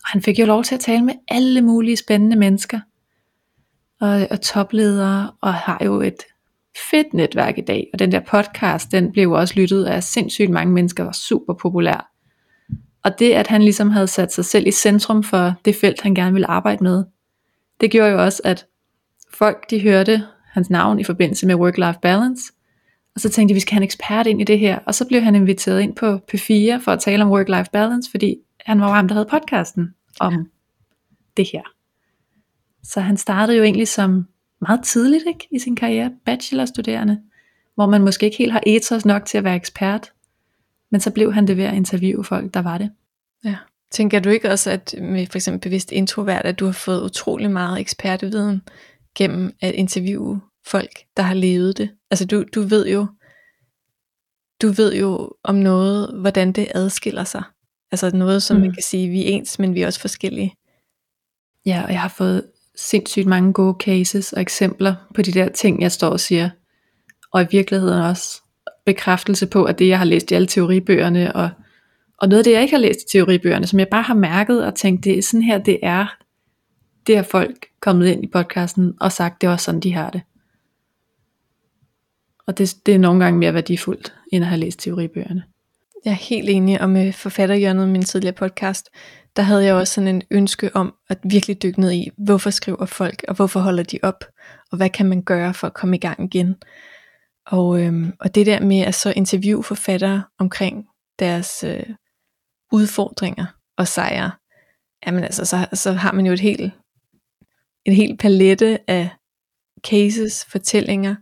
Og han fik jo lov til at tale med alle mulige spændende mennesker. Og, og topledere, og har jo et fedt netværk i dag. Og den der podcast, den blev også lyttet af sindssygt mange mennesker, var super populær. Og det, at han ligesom havde sat sig selv i centrum for det felt, han gerne ville arbejde med, det gjorde jo også, at folk de hørte hans navn i forbindelse med work-life balance, og så tænkte de, vi skal have en ekspert ind i det her, og så blev han inviteret ind på P4 for at tale om work-life balance, fordi han var jo ham, der havde podcasten om ja. det her. Så han startede jo egentlig som meget tidligt ikke, i sin karriere, bachelorstuderende, hvor man måske ikke helt har ethos nok til at være ekspert, men så blev han det ved at interviewe folk, der var det.
Ja. Tænker du ikke også, at med for eksempel bevidst introvert, at du har fået utrolig meget eksperteviden gennem at interviewe folk, der har levet det? Altså du, du ved jo, du ved jo om noget, hvordan det adskiller sig. Altså noget, som mm. man kan sige, vi er ens, men vi er også forskellige.
Ja, og jeg har fået sindssygt mange gode cases og eksempler på de der ting, jeg står og siger. Og i virkeligheden også bekræftelse på, at det jeg har læst i alle teoribøgerne, og, og noget af det jeg ikke har læst i teoribøgerne, som jeg bare har mærket og tænkt, det er sådan her, det er, det har folk kommet ind i podcasten og sagt, det er også sådan, de har det. Og det, det er nogle gange mere værdifuldt, end at have læst teoribøgerne.
Jeg er helt enig, og med forfatterhjørnet min tidligere podcast, der havde jeg også sådan en ønske om at virkelig dykke ned i, hvorfor skriver folk, og hvorfor holder de op, og hvad kan man gøre for at komme i gang igen. Og, øhm, og det der med at så interviewe forfattere omkring deres øh, udfordringer og sejre, jamen altså, så, så har man jo et helt, et helt palette af cases, fortællinger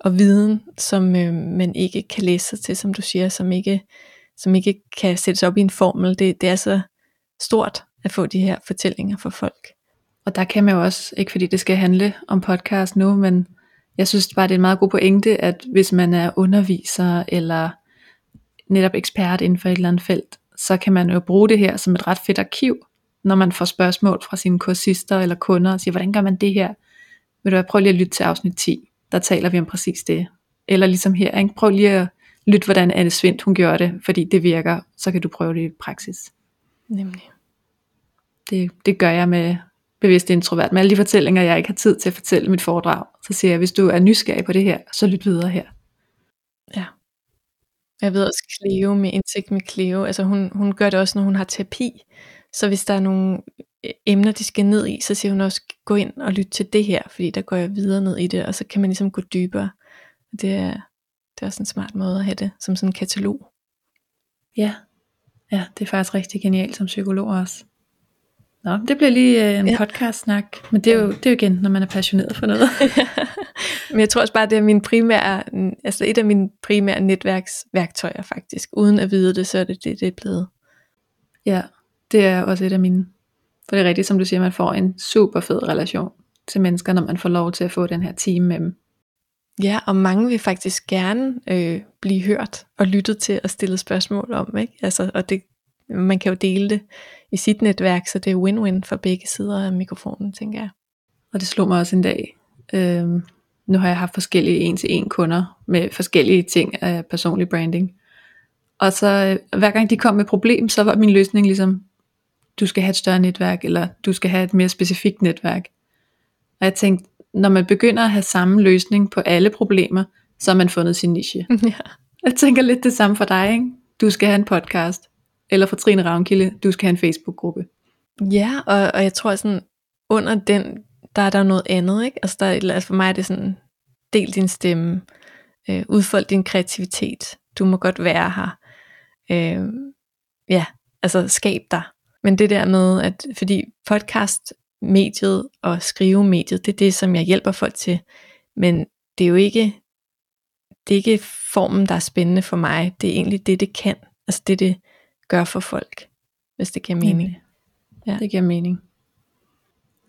og viden, som øh, man ikke kan læse sig til, som du siger, som ikke, som ikke kan sættes op i en formel. Det, det er så stort at få de her fortællinger fra folk.
Og der kan man jo også, ikke fordi det skal handle om podcast nu, men jeg synes bare, det er en meget god pointe, at hvis man er underviser eller netop ekspert inden for et eller andet felt, så kan man jo bruge det her som et ret fedt arkiv, når man får spørgsmål fra sine kursister eller kunder og siger, hvordan gør man det her? Vil du prøve lige at lytte til afsnit 10, der taler vi om præcis det. Eller ligesom her, ikke? prøv lige at lytte, hvordan Anne Svendt hun gjorde det, fordi det virker, så kan du prøve det i praksis.
Nemlig.
Det, det gør jeg med bevidst introvert, med alle de fortællinger, jeg ikke har tid til at fortælle mit foredrag. Så siger jeg, hvis du er nysgerrig på det her, så lyt videre her.
Ja. Jeg ved også Cleo med indsigt med Cleo, altså hun, hun gør det også, når hun har terapi. Så hvis der er nogle øh, emner, de skal ned i, så siger hun også, gå ind og lyt til det her, fordi der går jeg videre ned i det, og så kan man ligesom gå dybere. Det er, det er også en smart måde at have det, som sådan en katalog.
Ja, ja det er faktisk rigtig genialt som psykolog også. Nå, det bliver lige øh, en ja. podcast-snak, men det er, jo, det er jo igen, når man er passioneret for noget.
men jeg tror også bare, det er min primære, altså et af mine primære netværksværktøjer faktisk. Uden at vide det, så er det det, det er blevet.
Ja, det er også et af mine. For det er rigtigt, som du siger, man får en super fed relation til mennesker, når man får lov til at få den her time med dem.
Ja, og mange vil faktisk gerne øh, blive hørt og lyttet til og stillet spørgsmål om, ikke? Altså, og det, man kan jo dele det i sit netværk, så det er win-win for begge sider af mikrofonen, tænker jeg.
Og det slog mig også en dag. Øhm, nu har jeg haft forskellige en-til-en kunder med forskellige ting af personlig branding. Og så øh, hver gang de kom med problem, så var min løsning ligesom, du skal have et større netværk, eller du skal have et mere specifikt netværk. Og jeg tænkte, når man begynder at have samme løsning på alle problemer, så har man fundet sin niche. Ja. Jeg tænker lidt det samme for dig, ikke? Du skal have en podcast. Eller for Trine Ravnkilde, du skal have en Facebook-gruppe.
Ja, og, og jeg tror sådan, under den, der er der noget andet, ikke? Altså, der, altså for mig er det sådan, del din stemme, øh, udfold din kreativitet, du må godt være her. Øh, ja, altså skab dig. Men det der med, at fordi podcast mediet og skrive mediet, det er det, som jeg hjælper folk til. Men det er jo ikke, det er ikke formen, der er spændende for mig. Det er egentlig det, det kan. Altså det, det gør for folk, hvis det giver mening.
Ja. Det giver mening.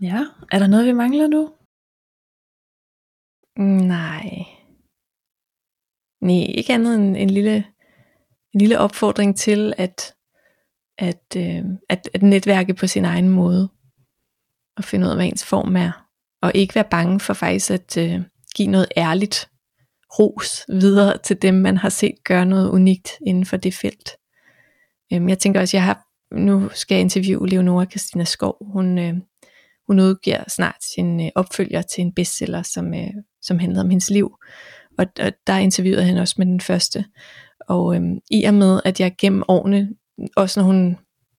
Ja, er der noget, vi mangler nu?
Nej. Nej, ikke andet end en lille, en lille opfordring til at, at, øh, at, at netværke på sin egen måde. Og finde ud af, hvad ens form er. Og ikke være bange for faktisk at øh, give noget ærligt ros videre til dem, man har set gøre noget unikt inden for det felt. Øhm, jeg tænker også, jeg har, nu skal jeg interviewe Leonora Christina Skov. Hun, øh, hun udgiver snart sin øh, opfølger til en bestseller, som, øh, som handler om hendes liv. Og, og der interviewede han også med den første. Og øh, i og med, at jeg gennem årene, også når hun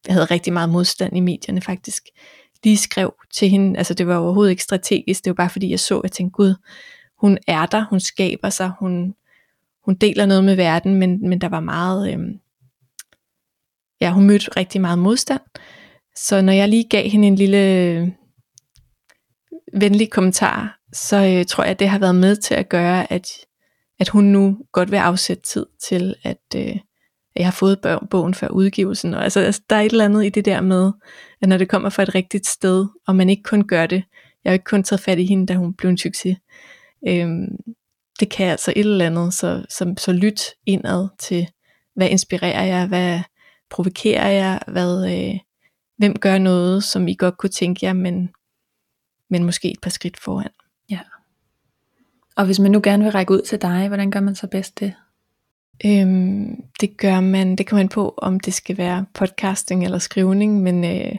havde rigtig meget modstand i medierne faktisk, lige skrev til hende, altså det var overhovedet ikke strategisk, det var bare fordi jeg så, at jeg tænkte, gud, hun er der, hun skaber sig, hun, hun deler noget med verden, men, men der var meget, øh, ja, hun mødte rigtig meget modstand. Så når jeg lige gav hende en lille øh, venlig kommentar, så øh, tror jeg, at det har været med til at gøre, at, at hun nu godt vil afsætte tid til, at, øh, at jeg har fået bogen før udgivelsen. Og altså, altså, der er et eller andet i det der med, at når det kommer fra et rigtigt sted, og man ikke kun gør det, jeg har ikke kun taget fat i hende, da hun blev en succes, øhm, det kan altså et eller andet, så, så, så lyt indad til, hvad inspirerer jeg, hvad provokerer jeg, hvad, øh, hvem gør noget, som I godt kunne tænke jer, men, men måske et par skridt foran.
Ja. Og hvis man nu gerne vil række ud til dig, hvordan gør man så bedst det?
Øhm, det gør man, det kommer man på, om det skal være podcasting eller skrivning, men øh,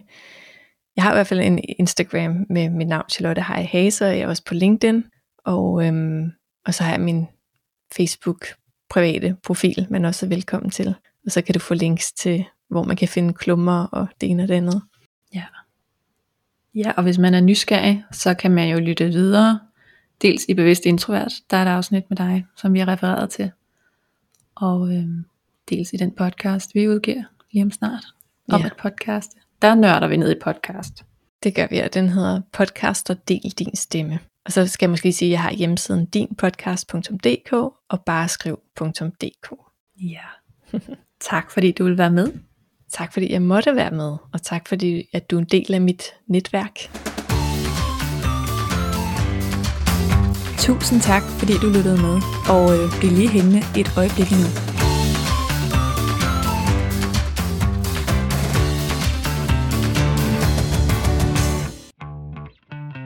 jeg har i hvert fald en Instagram med mit navn Charlotte Hej Haser, jeg er også på LinkedIn, og, øhm, og så har jeg min Facebook private profil, man også er velkommen til. Og så kan du få links til, hvor man kan finde klummer og det ene og det andet.
Ja. Ja, og hvis man er nysgerrig, så kan man jo lytte videre. Dels i Bevidst Introvert, der er der afsnit med dig, som vi har refereret til. Og øhm, dels i den podcast, vi udgiver lige om snart. Om ja. et podcast. Der nørder vi ned i podcast.
Det gør vi, og den hedder Podcast og Del Din Stemme. Og så skal jeg måske sige, at jeg har hjemmesiden dinpodcast.dk og bareskriv.dk.
Ja. tak fordi du vil være med.
Tak fordi jeg måtte være med, og tak fordi at du er en del af mit netværk.
Tusind tak fordi du lyttede med, og øh, bliv lige hængende et øjeblik nu.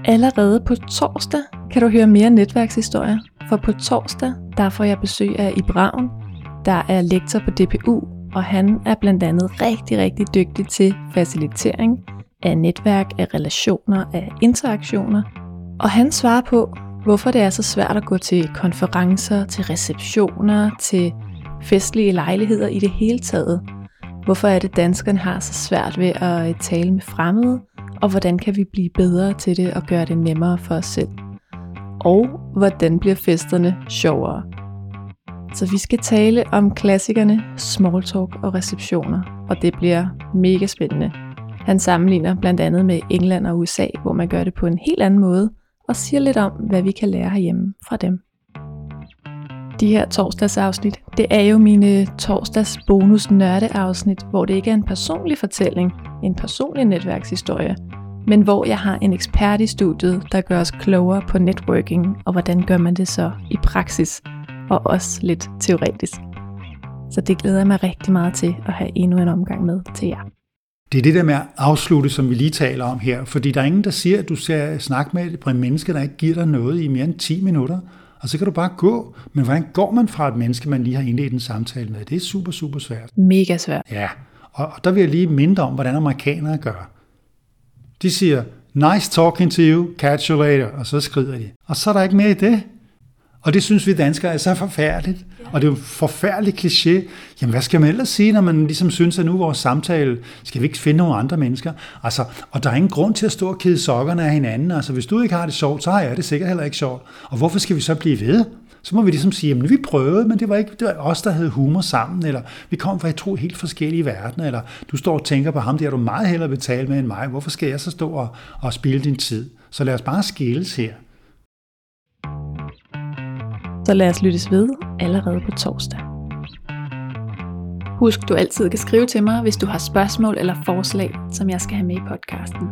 Allerede på torsdag kan du høre mere netværkshistorier, for på torsdag der får jeg besøg af Ibraun, der er lektor på DPU, og han er blandt andet rigtig, rigtig dygtig til facilitering af netværk, af relationer, af interaktioner. Og han svarer på, hvorfor det er så svært at gå til konferencer, til receptioner, til festlige lejligheder i det hele taget. Hvorfor er det, danskerne har så svært ved at øh, tale med fremmede, og hvordan kan vi blive bedre til det og gøre det nemmere for os selv. Og hvordan bliver festerne sjovere. Så vi skal tale om klassikerne, small talk og receptioner, og det bliver mega spændende. Han sammenligner blandt andet med England og USA, hvor man gør det på en helt anden måde, og siger lidt om, hvad vi kan lære herhjemme fra dem. De her torsdagsafsnit, det er jo mine torsdags bonus nørdeafsnit, hvor det ikke er en personlig fortælling, en personlig netværkshistorie, men hvor jeg har en ekspert i studiet, der gør os klogere på networking, og hvordan gør man det så i praksis, og også lidt teoretisk. Så det glæder jeg mig rigtig meget til at have endnu en omgang med til jer.
Det er det der med at afslutte, som vi lige taler om her, fordi der er ingen, der siger, at du skal snakke med et menneske, der ikke giver dig noget i mere end 10 minutter, og så kan du bare gå. Men hvordan går man fra et menneske, man lige har indledt en samtale med? Det er super, super svært.
Mega svært.
Ja, og der vil jeg lige minde om, hvordan amerikanere gør. De siger, nice talking to you, catch you later, og så skrider de. Og så er der ikke mere i det. Og det synes vi danskere er så forfærdeligt. Og det er jo en forfærdelig kliché. Jamen, hvad skal man ellers sige, når man ligesom synes, at nu vores samtale, skal vi ikke finde nogle andre mennesker? Altså, og der er ingen grund til at stå og kede sokkerne af hinanden. Altså, hvis du ikke har det sjovt, så har jeg det sikkert heller ikke sjovt. Og hvorfor skal vi så blive ved? Så må vi ligesom sige, at vi prøvede, men det var ikke det var os, der havde humor sammen, eller vi kom fra to helt forskellige verdener, eller du står og tænker på ham, der du meget hellere vil tale med end mig. Hvorfor skal jeg så stå og, og spille din tid? Så lad os bare skilles her.
Så lad os lyttes ved allerede på torsdag. Husk, du altid kan skrive til mig, hvis du har spørgsmål eller forslag, som jeg skal have med i podcasten.